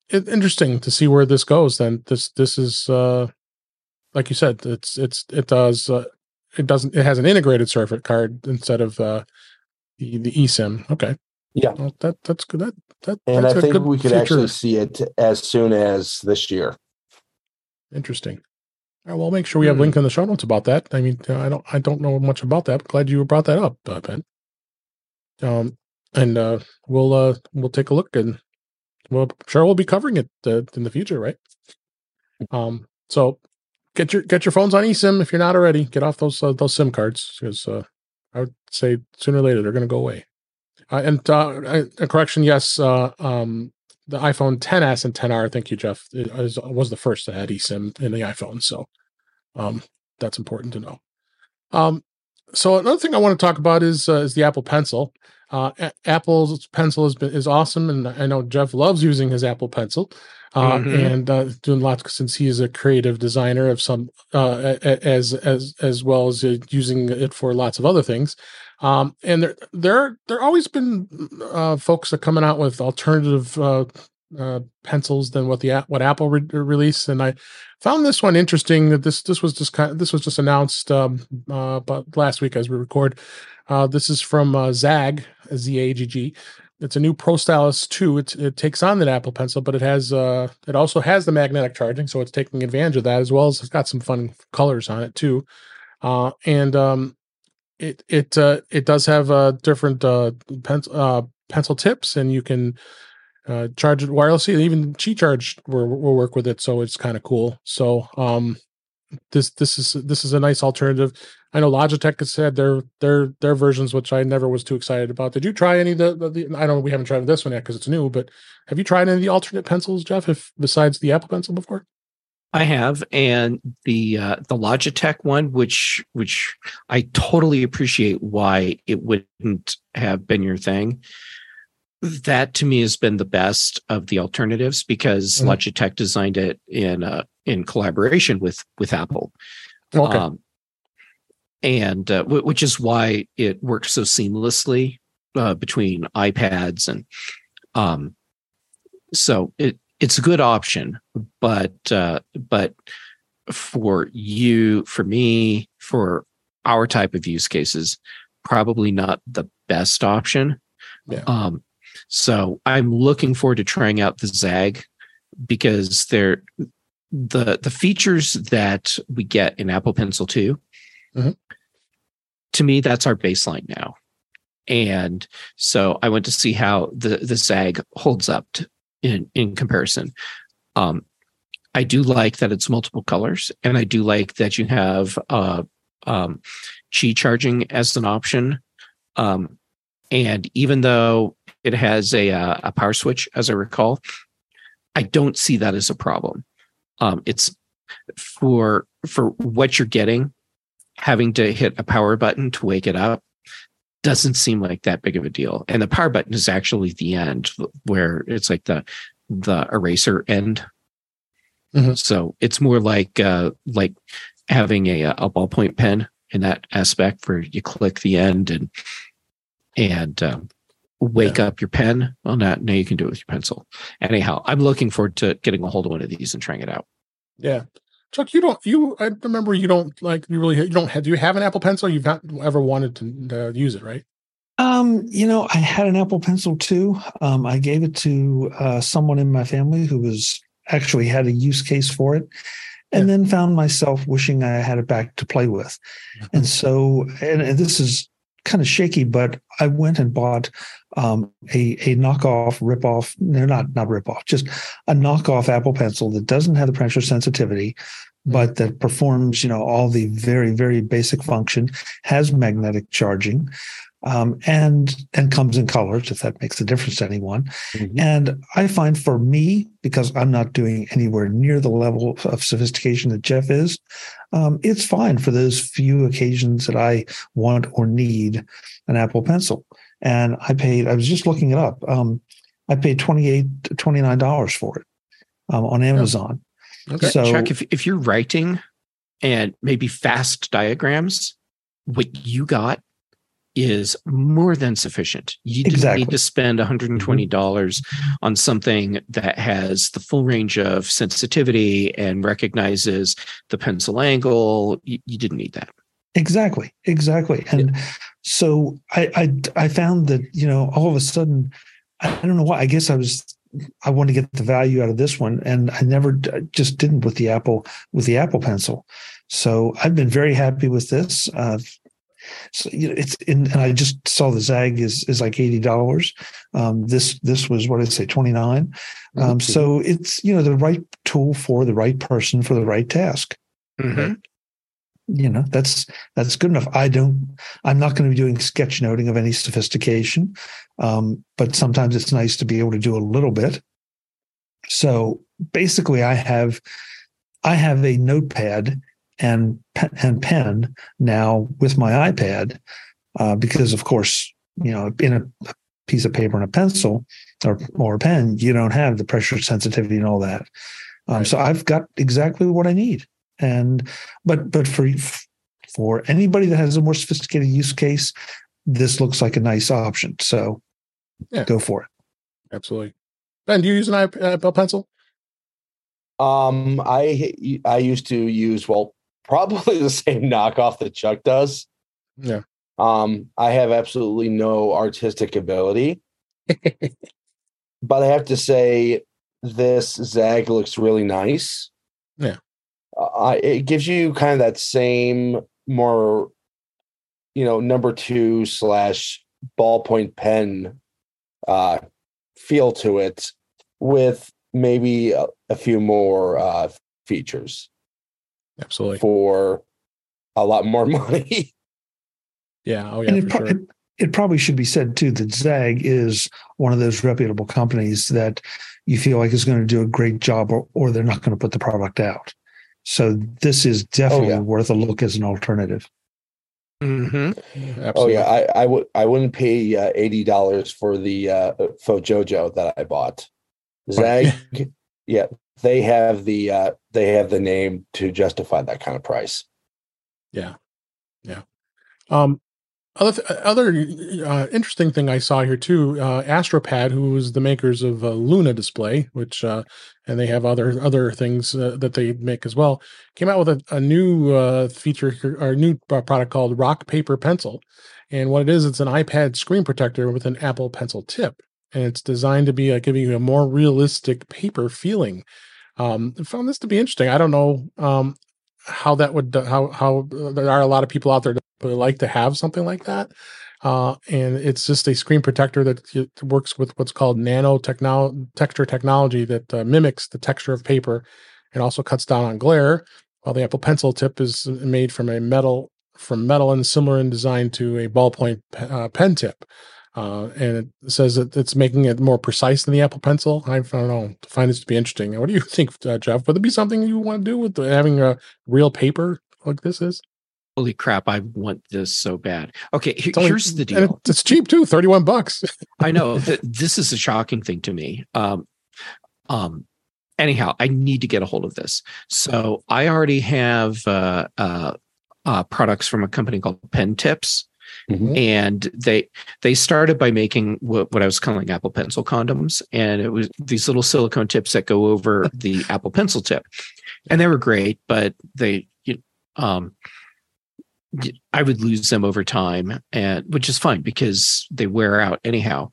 it, interesting to see where this goes. Then this this is uh, like you said, it's it's it does uh, it doesn't it has an integrated circuit card instead of uh, the the eSIM. Okay, yeah, well, that that's good. That that and I think we could feature. actually see it as soon as this year. Interesting. Right, well, make sure we have a link hmm. in the show notes about that. I mean, I don't, I don't know much about that. But glad you brought that up, uh, Ben. Um, and uh, we'll uh, we'll take a look, and well, sure we'll be covering it uh, in the future, right? Um, so get your get your phones on eSIM if you're not already. Get off those uh, those SIM cards because uh, I would say sooner or later they're going to go away. Uh, and uh, a correction, yes, uh, um, the iPhone 10s and 10R. Thank you, Jeff. Is, was the first that had eSIM in the iPhone, so um, that's important to know. Um, so another thing I want to talk about is uh, is the Apple Pencil. Uh, a- Apple's Pencil has been is awesome, and I know Jeff loves using his Apple Pencil, uh, mm-hmm. and uh, doing lots since he is a creative designer of some uh, as as as well as uh, using it for lots of other things. Um, and there, there, there always been uh, folks that coming out with alternative uh, uh, pencils than what the what Apple re- released, and I found this one interesting. That this this was just kind of, this was just announced um, uh, about last week as we record. Uh, this is from uh, Zagg, Z A G G. It's a new Pro Stylus 2. It, it takes on that Apple Pencil, but it has uh, it also has the magnetic charging, so it's taking advantage of that as well as it's got some fun colors on it too. Uh, and um, it it uh, it does have uh, different uh, pencil uh, pencil tips, and you can uh, charge it wirelessly. Even Qi Charge will, will work with it, so it's kind of cool. So um, this this is this is a nice alternative. I know Logitech has said their their their versions, which I never was too excited about. Did you try any of the? the, the I know we haven't tried this one yet because it's new, but have you tried any of the alternate pencils, Jeff? If besides the Apple Pencil before? I have, and the uh, the Logitech one, which which I totally appreciate why it wouldn't have been your thing. That to me has been the best of the alternatives because mm-hmm. Logitech designed it in uh, in collaboration with with Apple. Okay. Um, and uh, w- which is why it works so seamlessly uh, between iPads and um, so it it's a good option, but uh, but for you, for me, for our type of use cases, probably not the best option. Yeah. Um, so I'm looking forward to trying out the Zagg because they're the the features that we get in Apple Pencil 2 mm-hmm. to me that's our baseline now and so I went to see how the the Zagg holds up to, in in comparison. Um, I do like that it's multiple colors, and I do like that you have uh, um, Qi charging as an option. Um, and even though it has a uh, a power switch, as I recall, I don't see that as a problem. Um, it's for for what you're getting, having to hit a power button to wake it up doesn't seem like that big of a deal. And the power button is actually the end where it's like the the eraser end. Mm-hmm. So it's more like uh like having a a ballpoint pen in that aspect where you click the end and and um, wake yeah. up your pen. Well, now, now you can do it with your pencil. Anyhow, I'm looking forward to getting a hold of one of these and trying it out. Yeah. Chuck, you don't. You I remember you don't like you really you don't have. Do you have an Apple Pencil? You've not ever wanted to uh, use it, right? Um, you know, I had an Apple Pencil too. Um, I gave it to uh, someone in my family who was actually had a use case for it, and yeah. then found myself wishing I had it back to play with. And so, and, and this is kind of shaky, but I went and bought um, a a knockoff, ripoff. They're not not ripoff, just a knockoff Apple Pencil that doesn't have the pressure sensitivity, but that performs, you know, all the very, very basic function, has magnetic charging, um, and and comes in colors if that makes a difference to anyone. Mm-hmm. And I find for me, because I'm not doing anywhere near the level of sophistication that Jeff is, um, it's fine for those few occasions that I want or need an Apple Pencil. And I paid. I was just looking it up. Um, I paid 28 $29 for it um, on Amazon. Okay. So, Chuck, if, if you're writing and maybe fast diagrams, what you got is more than sufficient. You didn't exactly. need to spend $120 mm-hmm. on something that has the full range of sensitivity and recognizes the pencil angle. You, you didn't need that. Exactly. Exactly. And yeah. so I, I I found that, you know, all of a sudden, I don't know why. I guess I was I want to get the value out of this one, and I never just didn't with the Apple with the Apple Pencil. So I've been very happy with this. Uh, so you know, it's in, and I just saw the Zagg is is like eighty dollars. Um, this this was what did I say twenty nine. Um, mm-hmm. So it's you know the right tool for the right person for the right task. Mm-hmm you know that's that's good enough i don't i'm not going to be doing sketchnoting of any sophistication um, but sometimes it's nice to be able to do a little bit so basically i have i have a notepad and and pen now with my ipad uh, because of course you know in a piece of paper and a pencil or or a pen you don't have the pressure sensitivity and all that um, right. so i've got exactly what i need and but but for for anybody that has a more sophisticated use case, this looks like a nice option. So yeah. go for it. Absolutely. Ben, do you use an Apple Pencil? Um, I I used to use well probably the same knockoff that Chuck does. Yeah. Um, I have absolutely no artistic ability, but I have to say this Zagg looks really nice. Yeah uh, it gives you kind of that same more, you know, number two slash ballpoint pen uh, feel to it with maybe a, a few more uh, features. Absolutely. For a lot more money. yeah. Oh, yeah. It, pro- sure. it, it, probably should be said too that Zagg is one of those reputable companies that you feel like is going to do a great job or, or they're not going to put the product out. So this is definitely oh, yeah. worth a look as an alternative. Mm-hmm. Oh yeah, I, I would I wouldn't pay uh, eighty dollars for the uh, FoJoJo that I bought. Zagg, yeah, they have the uh, they have the name to justify that kind of price. Yeah, yeah. Um, other th- other uh, interesting thing I saw here too, uh, Astropad, who is the makers of uh, Luna Display, which uh, and they have other other things uh, that they make as well, came out with a, a new uh, feature or new product called Rock Paper Pencil, and what it is, it's an iPad screen protector with an Apple Pencil tip, and it's designed to be giving you a more realistic paper feeling. Um, found this to be interesting. I don't know um, how that would how how there are a lot of people out there that would like to have something like that. Uh, and it's just a screen protector that works with what's called nano texture technology that uh, mimics the texture of paper and also cuts down on glare. While the Apple Pencil tip is made from a metal from metal and similar in design to a ballpoint uh, pen tip. Uh, and it says that it's making it more precise than the Apple Pencil. I, don't know. I find this to be interesting. What do you think, uh, Jeff? Would it be something you want to do with having a real paper like this is? Holy crap! I want this so bad. Okay, here's the deal. It's cheap too, thirty-one bucks. I know. this is a shocking thing to me. Um, um, anyhow, I need to get a hold of this. So I already have uh, uh, uh, products from a company called Pen Tips. Mm-hmm. And they they started by making what, what I was calling Apple Pencil condoms, and it was these little silicone tips that go over the Apple Pencil tip, and they were great, but they um, I would lose them over time, and which is fine because they wear out anyhow.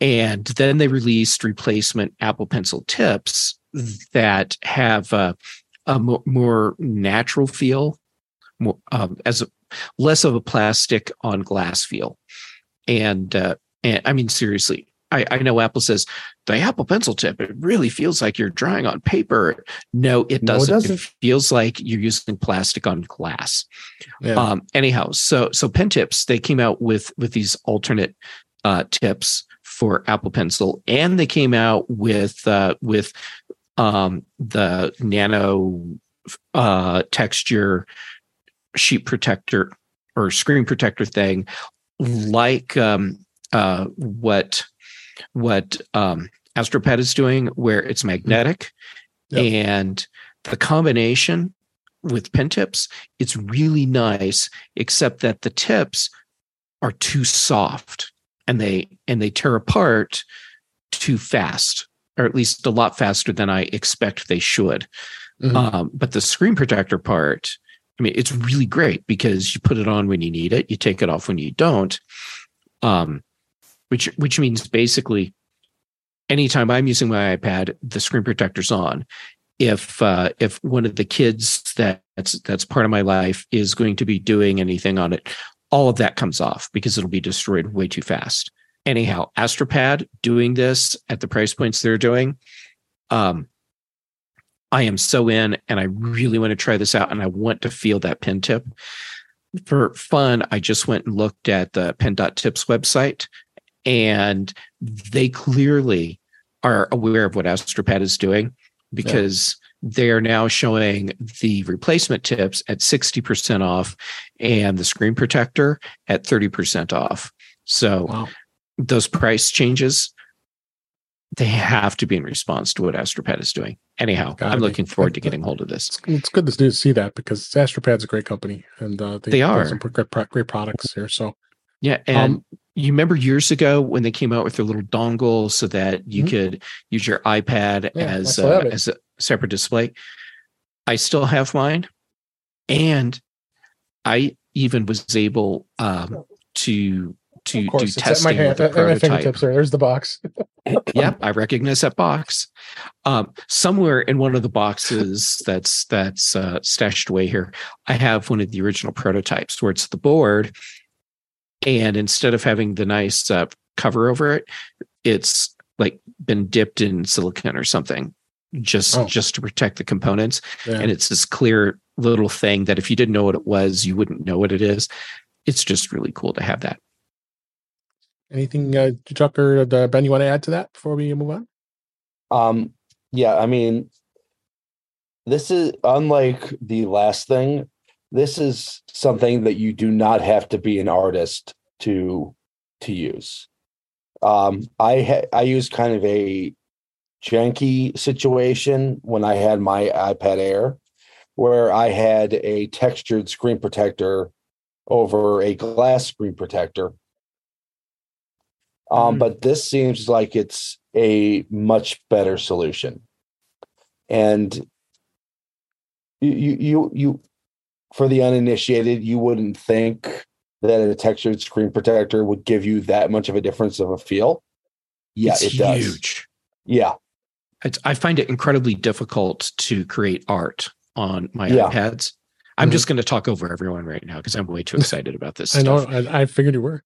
And then they released replacement Apple Pencil tips that have a, a more, natural feel, more um, as a, less of a plastic on glass feel. And uh, and I mean seriously, I, I know Apple says the Apple Pencil tip, it really feels like you're drawing on paper. No, it No, it doesn't. It, feels like you're using plastic on glass. Yeah. Um, anyhow, so so pen tips, they came out with with these alternate uh, tips for Apple Pencil, and they came out with uh, with um, the nano uh, texture sheet protector or screen protector thing, like um, uh, what what um, AstroPad is doing, where it's magnetic, Yep. and the combination with pen tips, it's really nice, except that the tips are too soft and they and they tear apart too fast, or at least a lot faster than I expect they should. Mhm. Um, but the screen protector part, I mean, it's really great because you put it on when you need it, you take it off when you don't. Um, which which means basically anytime I'm using my iPad, the screen protector's on. If uh, if one of the kids that, that's that's part of my life is going to be doing anything on it, all of that comes off because it'll be destroyed way too fast. Anyhow, AstroPad doing this at the price points they're doing, um, I am so in, and I really want to try this out, and I want to feel that pen tip. For fun, I just went and looked at the pen.tips website, and they clearly are aware of what AstroPad is doing because they are now showing the replacement tips at 60% off and the screen protector at 30% off. So Wow. those price changes, they have to be in response to what AstroPad is doing. Anyhow, Gotta I'm be. looking forward to getting hold of this. It's, good to see that because AstroPad's a great company and uh, They build are. some great, great products here. So Yeah, and Um, you remember years ago when they came out with their little dongle so that you Mhm. could use your iPad Yeah, as uh, as a separate display. I still have mine, and I even was able um, to to of do course, it's at my testing hand, with a prototype. fingertips. There, there's the box. yep, I recognize that box. Um, somewhere in one of the boxes that's that's uh, stashed away here, I have one of the original prototypes where it's the board, and instead of having the nice uh, cover over it, it's like been dipped in silicon or something, just Oh. just to protect the components. Yeah. And it's this clear little thing that if you didn't know what it was, you wouldn't know what it is. It's just really cool to have that. Anything, uh, Chuck or uh, Ben, you want to add to that before we move on? Um, yeah, I mean, this is unlike the last thing. This is something that you do not have to be an artist to to use. Um, I ha- I used kind of a janky situation when I had my iPad Air, where I had a textured screen protector over a glass screen protector. Um, Mhm. but this seems like it's a much better solution. And you, you, you, you, for the uninitiated, you wouldn't think that a textured screen protector would give you that much of a difference of a feel. Yeah, it's it does. huge. Yeah, It's, I find it incredibly difficult to create art on my Yeah. iPads. I'm Mhm. just going to talk over everyone right now because I'm way too excited about this. I know. I, I figured you were.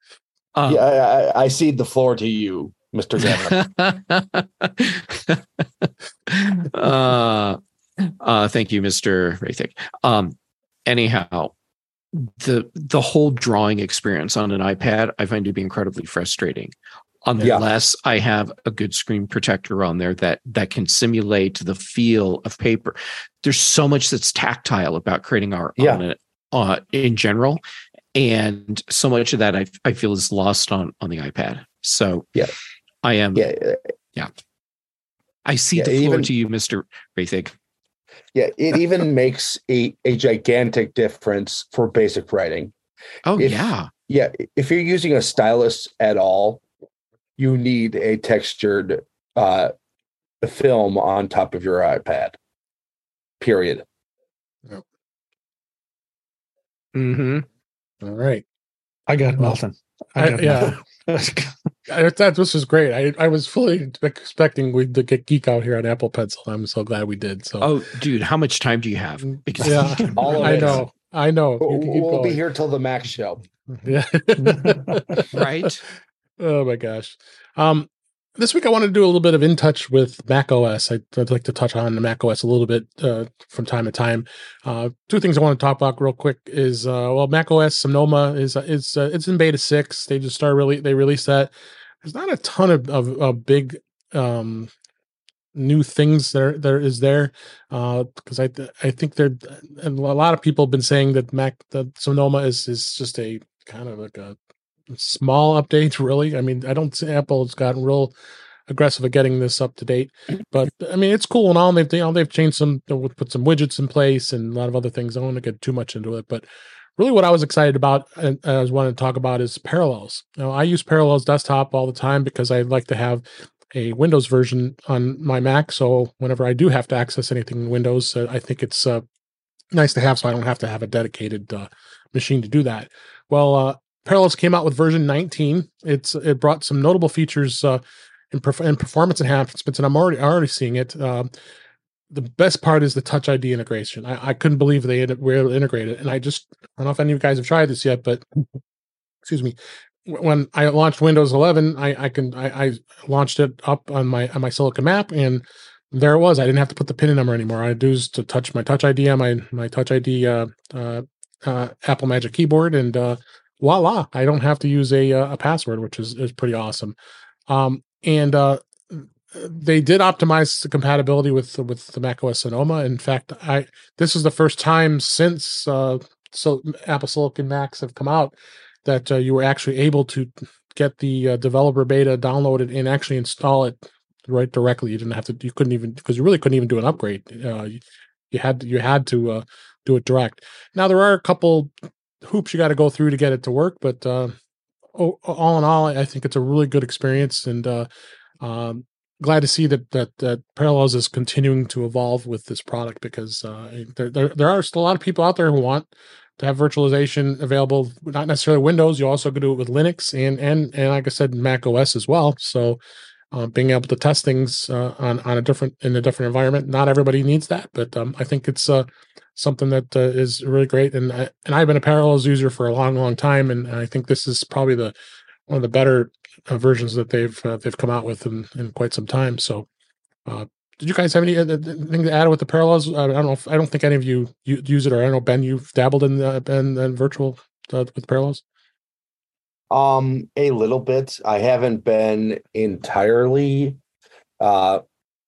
Um, yeah. I, I, I cede the floor to you, Mister Gamet. uh, uh, thank you, Mr. Roethig. Um, anyhow, the the whole drawing experience on an iPad I find to be incredibly frustrating. Yeah. Unless I have a good screen protector on there that that can simulate the feel of paper. There's so much that's tactile about creating art Yeah. on it uh, in general, and so much of that I, I feel is lost on on the iPad. So Yeah. I am yeah, I see Yeah, the floor even- to you, Mr. Roethig. yeah. It even makes a a gigantic difference for basic writing. Oh If- yeah. Yeah, if you're using a stylus at all, you need a textured uh, film on top of your iPad. Period. Mm-hmm. All right. I got Well, nothing. I- I yeah. nothing. I, that this was great. I, I was fully expecting we to get geek out here on Apple Pencil. I'm so glad we did. So Oh, dude, how much time do you have? Because yeah, All of I it. know. I know. We'll, can we'll be here till the Mac show. Yeah. right. oh my gosh. Um, this week I want to do a little bit of in touch with Mac OS. I'd, I'd like to touch on the Mac OS a little bit uh, from time to time. Uh, two things I want to talk about real quick is uh, well, Mac OS Sonoma is is uh, it's in beta six. They just started really they released that. There's not a ton of of, of big um, new things there there is there because uh, I I think there a lot of people have been saying that Mac the Sonoma is is just a kind of like a small updates really. I mean i don't see apple's gotten real aggressive at getting this up to date but i mean it's cool and all they've you know, they've changed some put some widgets in place and a lot of other things. I don't want to get too much into it but really what i was excited about and i was wanting to talk about is parallels. Know i use parallels desktop all the time because i like to have a windows version on my mac so whenever i do have to access anything in windows uh, i think it's uh, nice to have so i don't have to have a dedicated uh, machine to do that. Well uh, Parallels came out with version 19. It's it brought some notable features uh, in, perf- in performance enhancements, and I'm already already seeing it. Uh, the best part is the Touch ID integration. I, I couldn't believe they were able to integrate it, and I just I don't know if any of you guys have tried this yet, but excuse me. When I launched Windows 11, I, I can I, I launched it up on my on my Silicon Mac, and there it was. I didn't have to put the pin number anymore. I do to touch my Touch ID on my my Touch ID uh, uh, uh, Apple Magic Keyboard, and uh, voila, I don't have to use a uh, a password, which is is pretty awesome. Um, and uh, they did optimize the compatibility with with the macOS Sonoma. In fact, I this is the first time since uh, so Apple Silicon Macs have come out that uh, you were actually able to get the uh, developer beta downloaded and actually install it right directly. You didn't have to. You couldn't even because you really couldn't even do an upgrade. Uh, you, you had you had to do it direct. Now there are a couple hoops you got to go through to get it to work. But uh, all in all, I think it's a really good experience, and uh, um, glad to see that that that Parallels is continuing to evolve with this product because uh, there, there there are still a lot of people out there who want to have virtualization available, not necessarily Windows. You also can do it with Linux and and and like I said, Mac OS as well. So. Uh, being able to test things uh, on on a different in a different environment. Not everybody needs that, but um, I think it's uh, something that uh, is really great. And I, and I've been a Parallels user for a long, long time, and I think this is probably the one of the better uh, versions that they've uh, they've come out with in, in quite some time. So, uh, did you guys have any anything to add with the Parallels? I don't know. If, I don't think any of you use it, or I don't know Ben, you've dabbled in in, in virtual uh, with Parallels. Um, a little bit. I haven't been entirely uh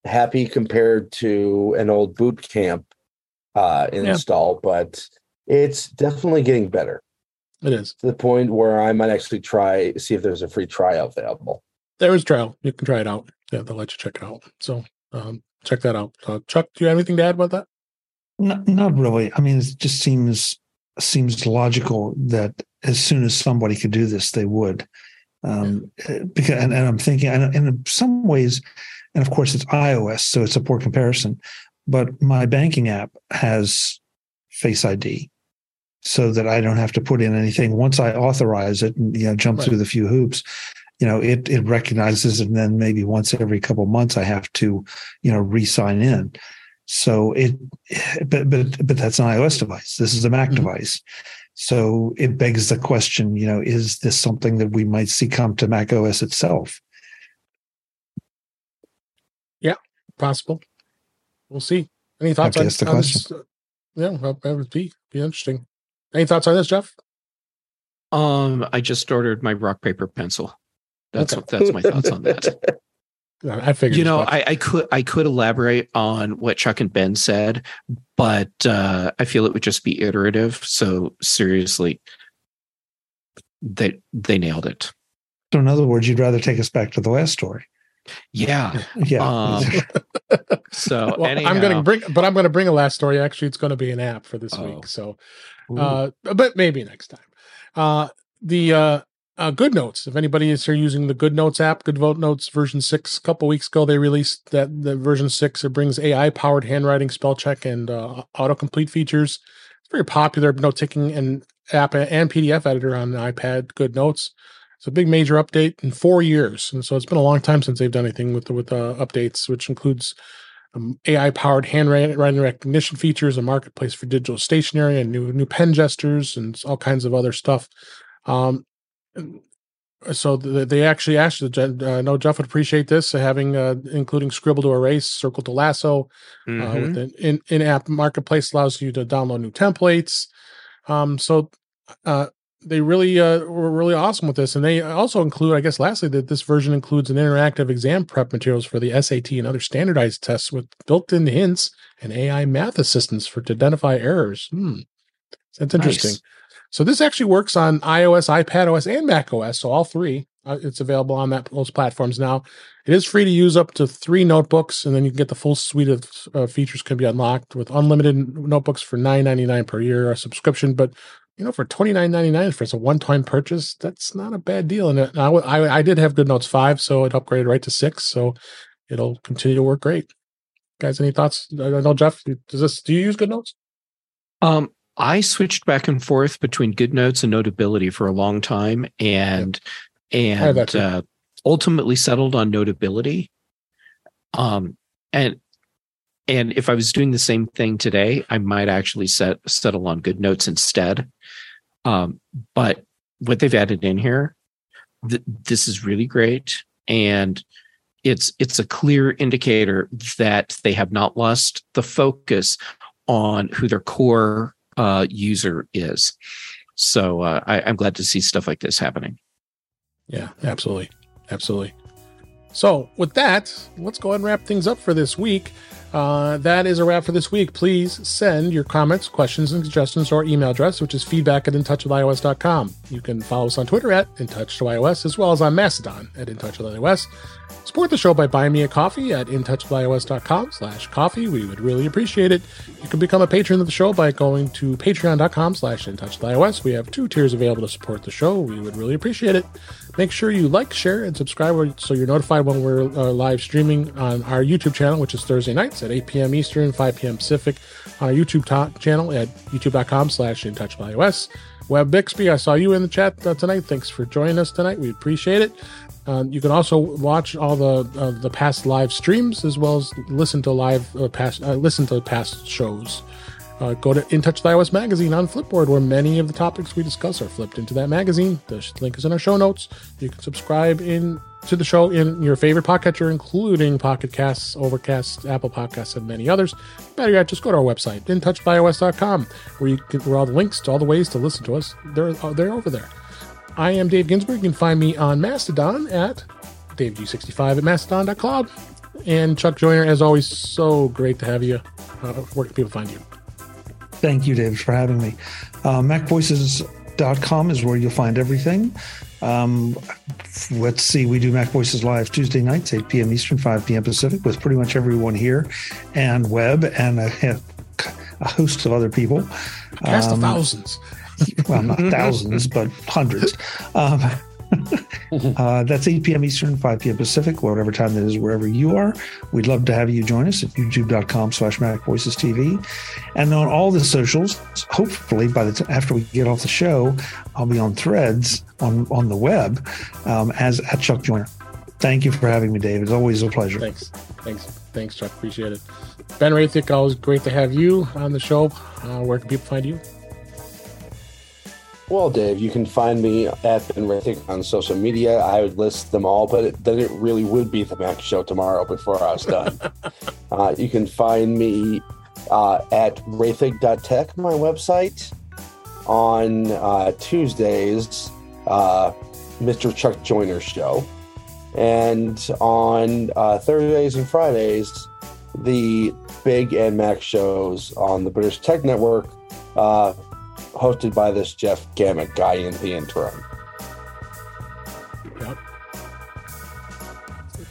happy compared to an old boot camp uh, install, yeah. but it's definitely getting better. It is to the point where I might actually try see if there's a free trial available. There is trial. You can try it out. Yeah, they'll let you check it out. So um, check that out. Uh, Chuck, do you have anything to add about that? Not, not really. I mean, it just seems seems logical that as soon as somebody could do this, they would. Um, yeah. Eh, because and, and I'm thinking, and in some ways, and of course it's iOS, so it's a poor comparison but my banking app has Face ID so that I don't have to put in anything. Once I authorize it and you know jump right. through the few hoops, you know it it recognizes and then maybe once every couple months I have to you know re-sign in. So it but but but that's an iOS device. This is a Mac mm-hmm. device. So it begs the question, you know, is this something that we might see come to Mac OS itself? Yeah, possible we'll see. Any thoughts on, the on question? This? Yeah, that would be be interesting. Any thoughts on this, Jeff? Um, I just ordered my rock paper pencil. That's okay. that's my thoughts on that. I figured. You know, I, I, could I could elaborate on what Chuck and Ben said, but uh, I feel it would just be iterative. So seriously, they they nailed it. So in other words, you'd rather take us back to the last story. Yeah. Yeah. Um, so well, I'm going to bring, but I'm going to bring a last story. Actually, it's going to be an app for this oh. week. So, uh, but maybe next time. Uh, the uh, uh, Good Notes. If anybody is here using the Good Notes app, Good Vote Notes version six, a couple weeks ago they released that the version six. It brings AI powered handwriting, spell check, and uh, autocomplete features. It's very popular note taking and app and PDF editor on the iPad. Good Notes. It's a big major update in four years, and so it's been a long time since they've done anything with the, with uh, updates, which includes um, AI powered handwriting recognition features, a marketplace for digital stationery, and new new pen gestures, and all kinds of other stuff. Um, so th- they actually asked. Uh, I know Jeff would appreciate this, uh, having uh, including Scribble to Erase, Circle to Lasso, uh, Mhm. with an in in app marketplace allows you to download new templates. Um, so uh, they really uh, were really awesome with this, and they also include, I guess, lastly, that this version includes an interactive exam prep materials for the SAT and other standardized tests with built-in hints and AI math assistance for to identify errors. Hmm. That's interesting. Nice. So this actually works on iOS, iPad OS, and Mac OS. So all three. Uh, it's available on that those platforms now. It is free to use up to three notebooks, and then you can get the full suite of uh, features can be unlocked with unlimited notebooks for nine ninety nine per year, a subscription. But you know, for twenty nine ninety nine for it's a one time purchase, that's not a bad deal. And I, I did have Good Notes five, so it upgraded right to six, so it'll continue to work great. Guys, any thoughts? I I know Jeff. Does this? Do you use Good Notes? Um, I switched back and forth between Good Notes and Notability for a long time, and that and uh, ultimately settled on Notability. Um, and and if I was doing the same thing today, I might actually set settle on Good Notes instead. Um, but what they've added in here, th- this is really great, and it's it's a clear indicator that they have not lost the focus on who their core uh, user is. So uh, I, I'm glad to see stuff like this happening. Yeah, absolutely. Absolutely. So, with that, let's go ahead and wrap things up for this week. Uh, that is a wrap for this week. Please send your comments, questions, and suggestions to our email address, which is feedback at intouchwithios.com. You can follow us on Twitter at intouchwithios, as well as on Mastodon at intouchwithios. Support the show by buying me a coffee at intouchwithios.com slash coffee. We would really appreciate it. You can become a patron of the show by going to patreon.com slash intouchwithios. We have two tiers available to support the show. We would really appreciate it. Make sure you like, share, and subscribe so you're notified when we're uh, live streaming on our YouTube channel, which is Thursday nights at 8 p.m. Eastern, 5 p.m. Pacific, on our YouTube ta- channel at youtube.com slash intouchwithios. Web Bixby, I saw you in the chat uh, tonight. Thanks for joining us tonight. We appreciate it. Um, you can also watch all the uh, the past live streams as well as listen to live uh, past uh, listen to past shows. Uh, go to In Touch with iOS magazine on Flipboard, where many of the topics we discuss are flipped into that magazine. The link is in our show notes. You can subscribe in to the show in your favorite podcatcher, including Pocket Casts, Overcast, Apple Podcasts, and many others. Better yet, just go to our website, intouchbyios.com, where you can where all the links to all the ways to listen to us. They're they're over there. I am Dave Ginsburg. You can find me on Mastodon at DaveG65 at Mastodon.club. And Chuck Joiner, as always, so great to have you. Uh, where can people find you? Thank you, David, for having me. Uh, MacVoices.com is where you'll find everything. Um, let's see, we do MacVoices Live Tuesday nights, 8 p.m. Eastern, 5 p.m. Pacific, with pretty much everyone here, and web, and a, a host of other people. Cast of Um, thousands. well, not thousands, but hundreds. Um, uh, that's 8 p.m. Eastern, 5 p.m. Pacific, whatever time that is, wherever you are. We'd love to have you join us at youtube.com slash MacVoices TV. And on all the socials, hopefully by the t- after we get off the show, I'll be on threads on, on the web um, as at Chuck Joiner. Thank you for having me, Dave. It's always a pleasure. Thanks. Thanks. Thanks, Chuck. Appreciate it. Ben Roethig, always great to have you on the show. Uh, where can people find you? Well, Dave, you can find me at Ben Roethig on social media. I would list them all, but it, then it really would be the Mac Show tomorrow before I was done. uh, you can find me uh, at Roethig.tech, my website. On uh, Tuesdays, uh, Mr. Chuck Joiner Show. And on uh, Thursdays and Fridays, the Big and Mac shows on the British Tech Network. Hosted by this Jeff Gamet guy in the interim. Yep.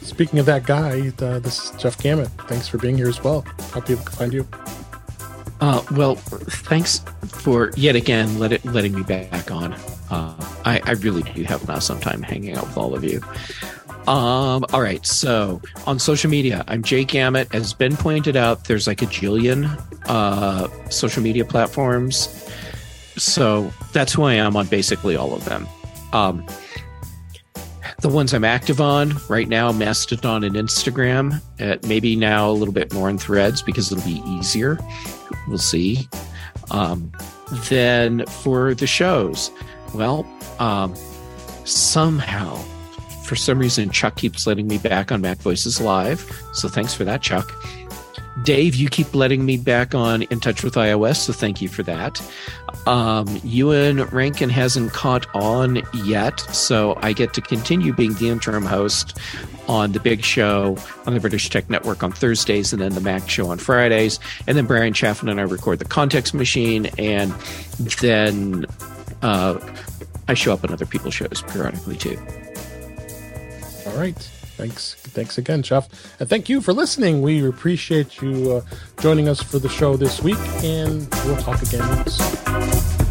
Speaking of that guy, uh, this is Jeff Gamet. Thanks for being here as well. How people can find you? Uh, well, thanks for yet again let it, letting me back on. Uh, I, I really do have an awesome time hanging out with all of you. Um, all right, so on social media, I'm Jake Gamet. As Ben pointed out, there's like a jillion uh, social media platforms. So that's who I am on basically all of them. Um, the ones I'm active on right now, Mastodon and Instagram. Uh, maybe now a little bit more in threads because it'll be easier. We'll see. Um, then for the shows, well, um, somehow, for some reason, Chuck keeps letting me back on MacVoices Live. So thanks for that, Chuck. Dave, you keep letting me back on In Touch with iOS, so thank you for that. Um, Ewan Rankin hasn't caught on yet, so I get to continue being the interim host on the big show on the British Tech Network on Thursdays and then the Mac show on Fridays. And then Bryan Chaffin and I record the Context Machine, and then uh, I show up on other people's shows periodically too. All right. Thanks. Thanks again, Jeff, And thank you for listening. We appreciate you uh, joining us for the show this week, and we'll talk again soon.